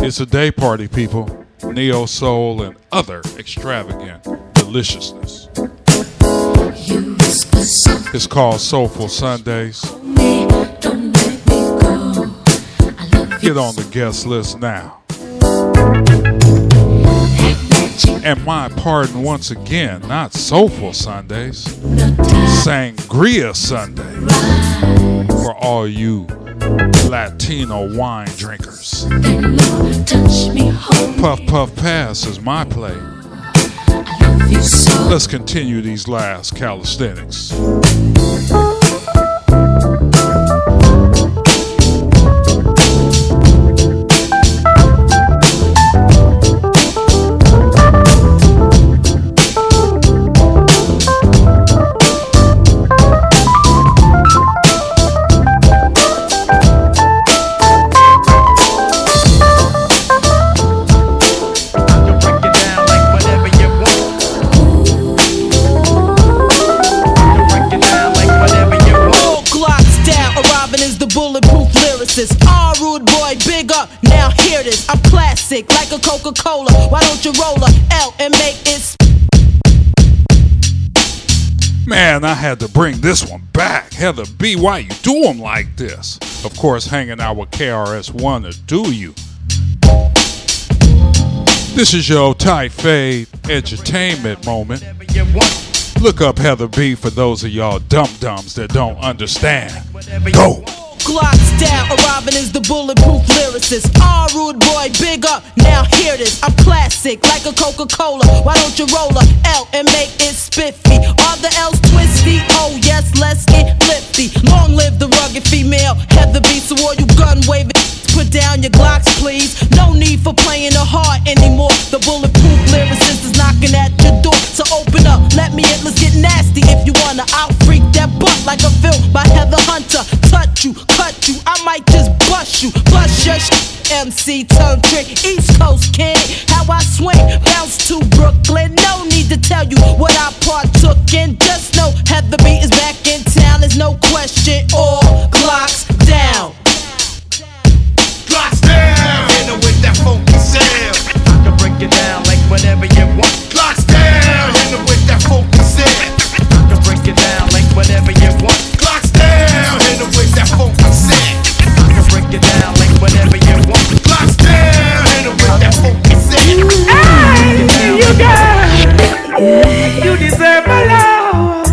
It's a day party, people. Neo Soul and other extravagant deliciousness. It's called Soulful Sundays. Get on the guest list now. And my pardon once again, not Soulful Sundays, Sangria Sunday for all you Latino wine drinkers. Puff Puff Pass is my play. Let's continue these last calisthenics. I'm classic, like a Coca Cola. Why don't you roll a L and make it s- Man, I had to bring this one back. Heather B, why you do them like this? Of course, hanging out with KRS-One to do you. This is your tight fade entertainment moment. Look up Heather B for those of y'all dum dums that don't understand. Go. Glocks down, arriving is the bulletproof lyricist. Ah, rude boy, big up, now hear this. I'm classic, like a Coca Cola. Why don't you roll a L and make it spiffy? Are the L's twisty? Oh, yes, let's get lifty. Long live the rugged female, Heather B. So all you gun waving, put down your Glocks, please. No need for playing the heart anymore. The bulletproof lyricist is knocking at your door. So open up, let me in, let's get nasty. If you wanna, I'll freak that butt like a film by Heather Hunter. Touch you, cut you, I might just bust you. Bust your sh- MC tongue trick, East Coast kid. How I swing, bounce to Brooklyn. No need to tell you what I partook in. Just know Heather B is back in town. There's no question. All Glocks break it down like whatever you want. Locks down, hit with that focus in. I can break it down like whatever you want. Down, hit with that focus in. I can break it down like whatever you want. Down, hit with that focus in. Hey, you got You deserve my love.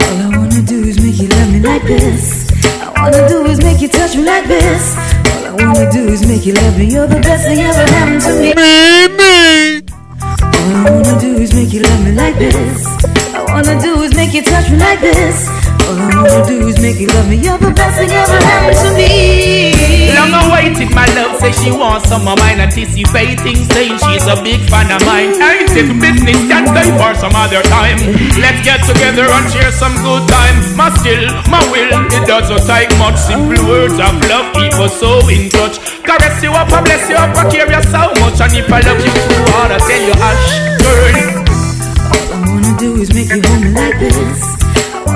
All I wanna do is make you love me like this. I wanna do is make you touch me like this. All I wanna do is make you love me. You're the best thing ever happened to me. Me. All I wanna do is make you love me like this. All I wanna do is make you touch me like this. All I wanna do is make you love me. You're the best thing ever happened to me. Long awaited, my love says she wants some of mine. Anticipating, saying she's a big fan of mine. Ain't it business, can stay for some other time. Let's get together and share some good time. My skill, my will, it doesn't take much. Simple words of love keep us so in touch. Caress you up, I bless you up, I care you so much. And if I love you too hard, I tell you, hush, girl. All I wanna do is make you hold me like this.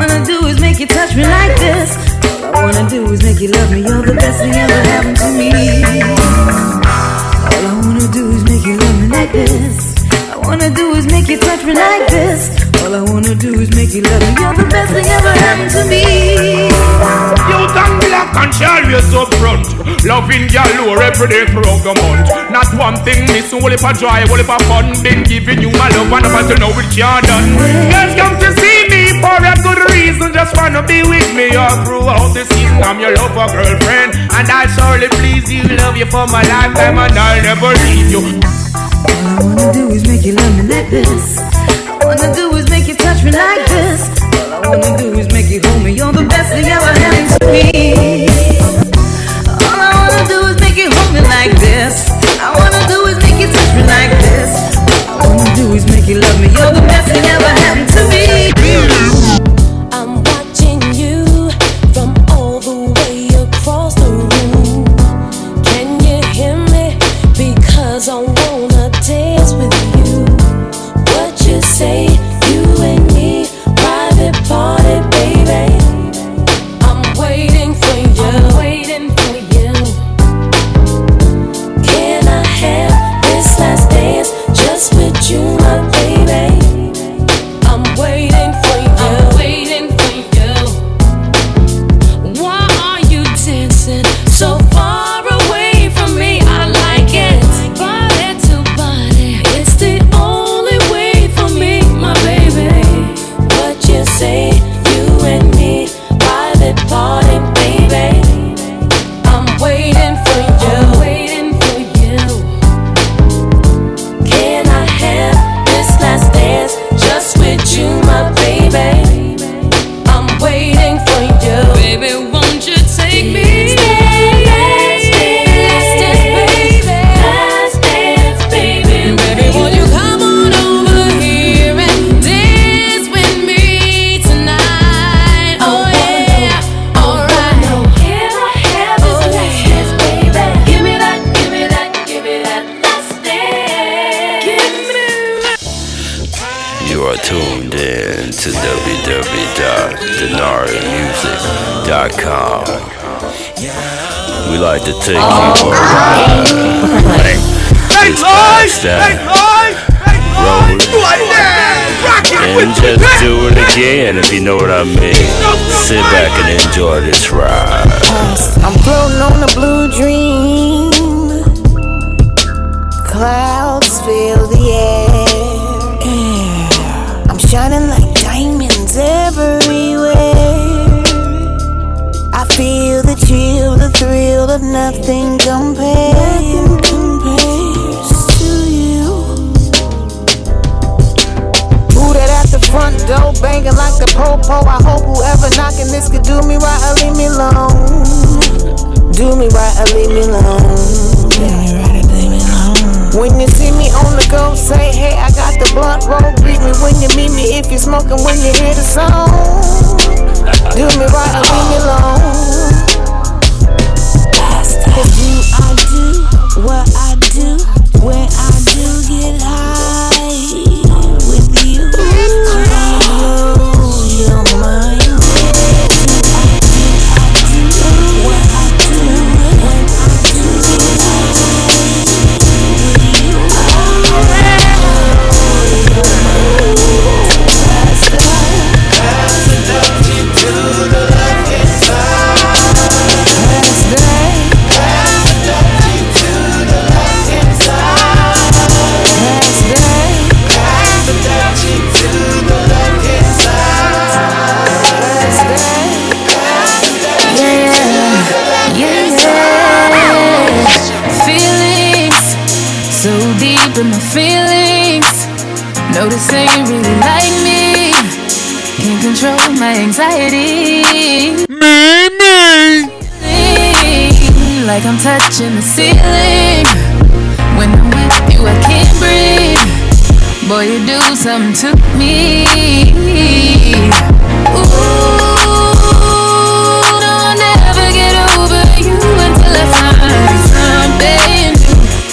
All I wanna do is make you touch me like this. All I wanna do is make you love me. You're the best thing ever happened to me. All I wanna do is make you love me like this. All I wanna do is make you touch me like this. All I wanna do is make you love me. You're the best thing ever happened to me. You done black and she always up front. Loving lower every day throughout the month. Not one thing missing, only for joy, only for fun. Been giving you my love and up until now it can't done. Girls come to see me for a good reason, just wanna be with me all throughout the season. I'm your lover girlfriend, and I surely please you, love you for my lifetime, and I'll never leave you. All I wanna do is make you love me like this. All I wanna do is make you touch me like this. All I wanna do is make you hold me. You're the best thing ever happened to me.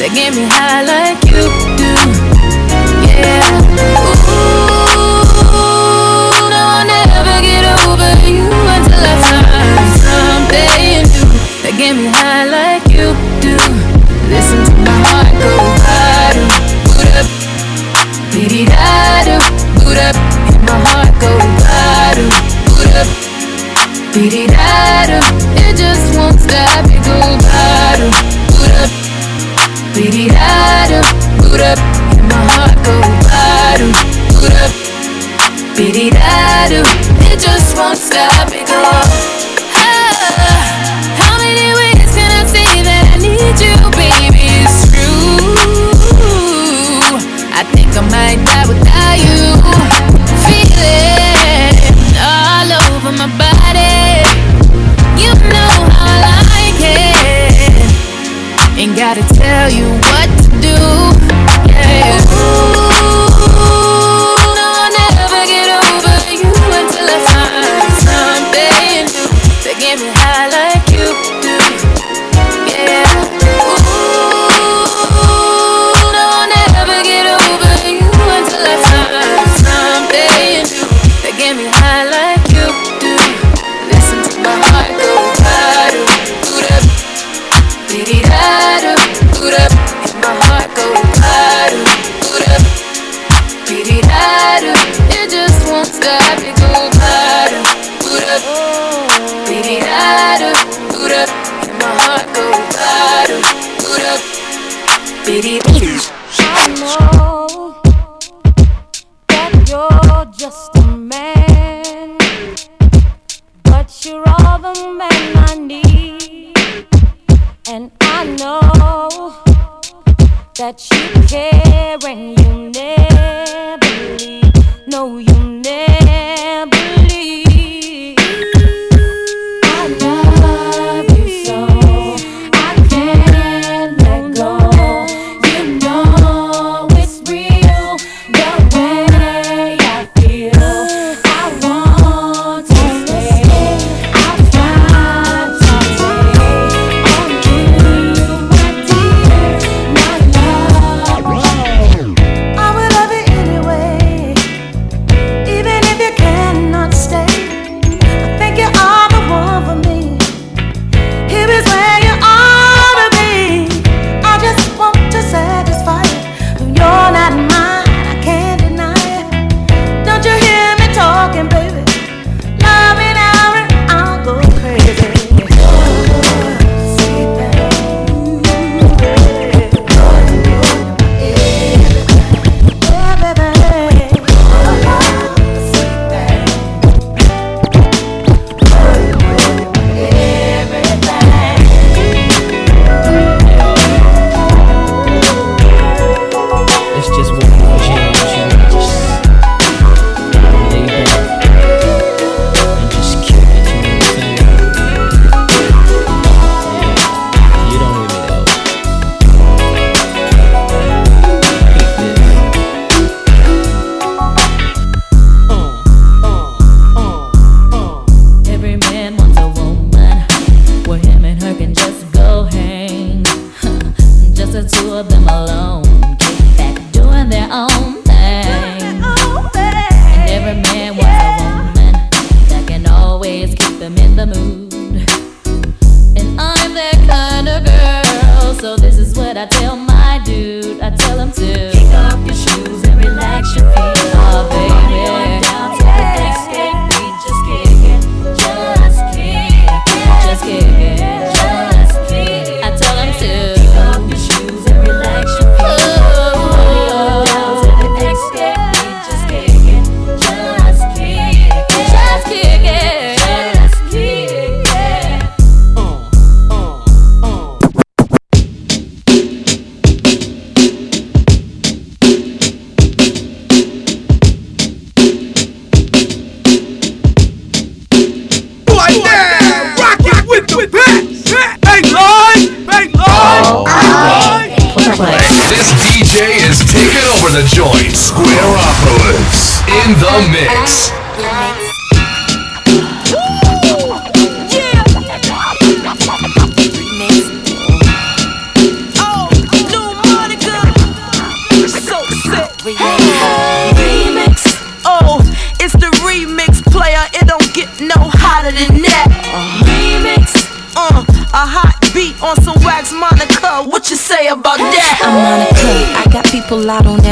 to get me high like you. Do. Yeah. Ooh, no, I'll never get over you until I find something new. To get me high like you do. Listen to my heart go bada, boot up, dee da da, boot up, and my heart go bada, boot up, dee it just won't stop me ah, how many ways can I say that I need you, baby? It's true. I think I might die without you. Feeling all over my body. You know how I like it. Ain't gotta tell you what to do.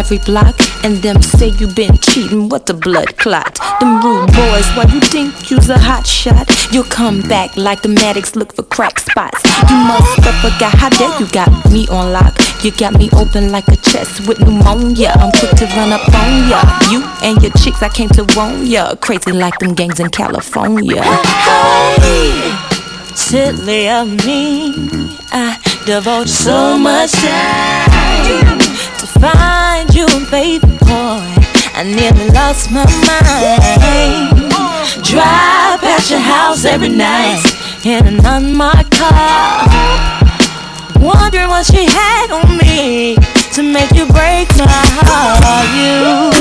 Every block, and them say you been cheating. What the blood clot? Them rude boys, why you think you's a hot shot? You'll come back like the medics look for crack spots. You must have forgot how dare you got me on lock. You got me open like a chest with pneumonia. I'm quick to run up on ya. You and your chicks, I came to warn ya. Crazy like them gangs in California. Silly of me, I devote so much time find you, baby boy. I nearly lost my mind. Drive past your house every night in an unmarked car. Wondering what she had on me to make you break my heart. You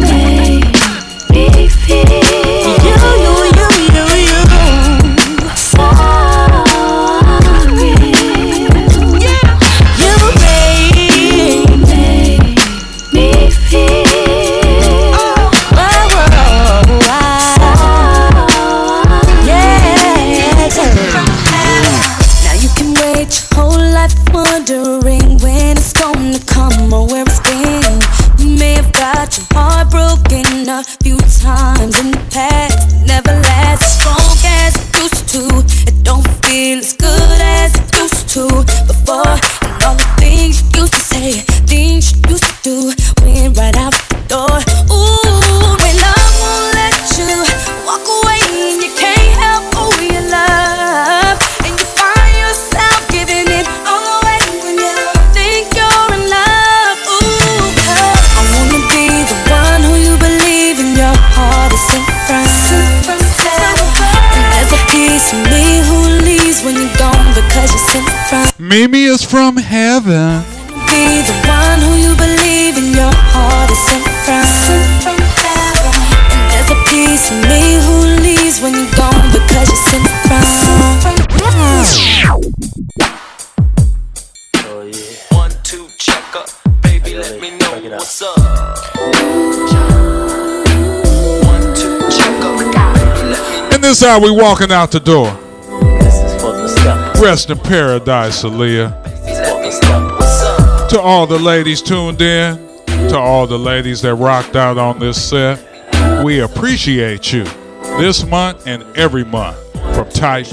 make me feel Mimi is from heaven. Be the one who you believe in your heart is sent from. sent from Heaven. And there's a piece of me who leaves when you're gone because you're sent from. Oh yeah. One, two, check up. Baby, let me know what's up. One, two, check up. Baby, let me And this how we walking out the door. Rest in paradise, Aaliyah. To all the ladies tuned in, to all the ladies that rocked out on this set, we appreciate you this month and every month from Tight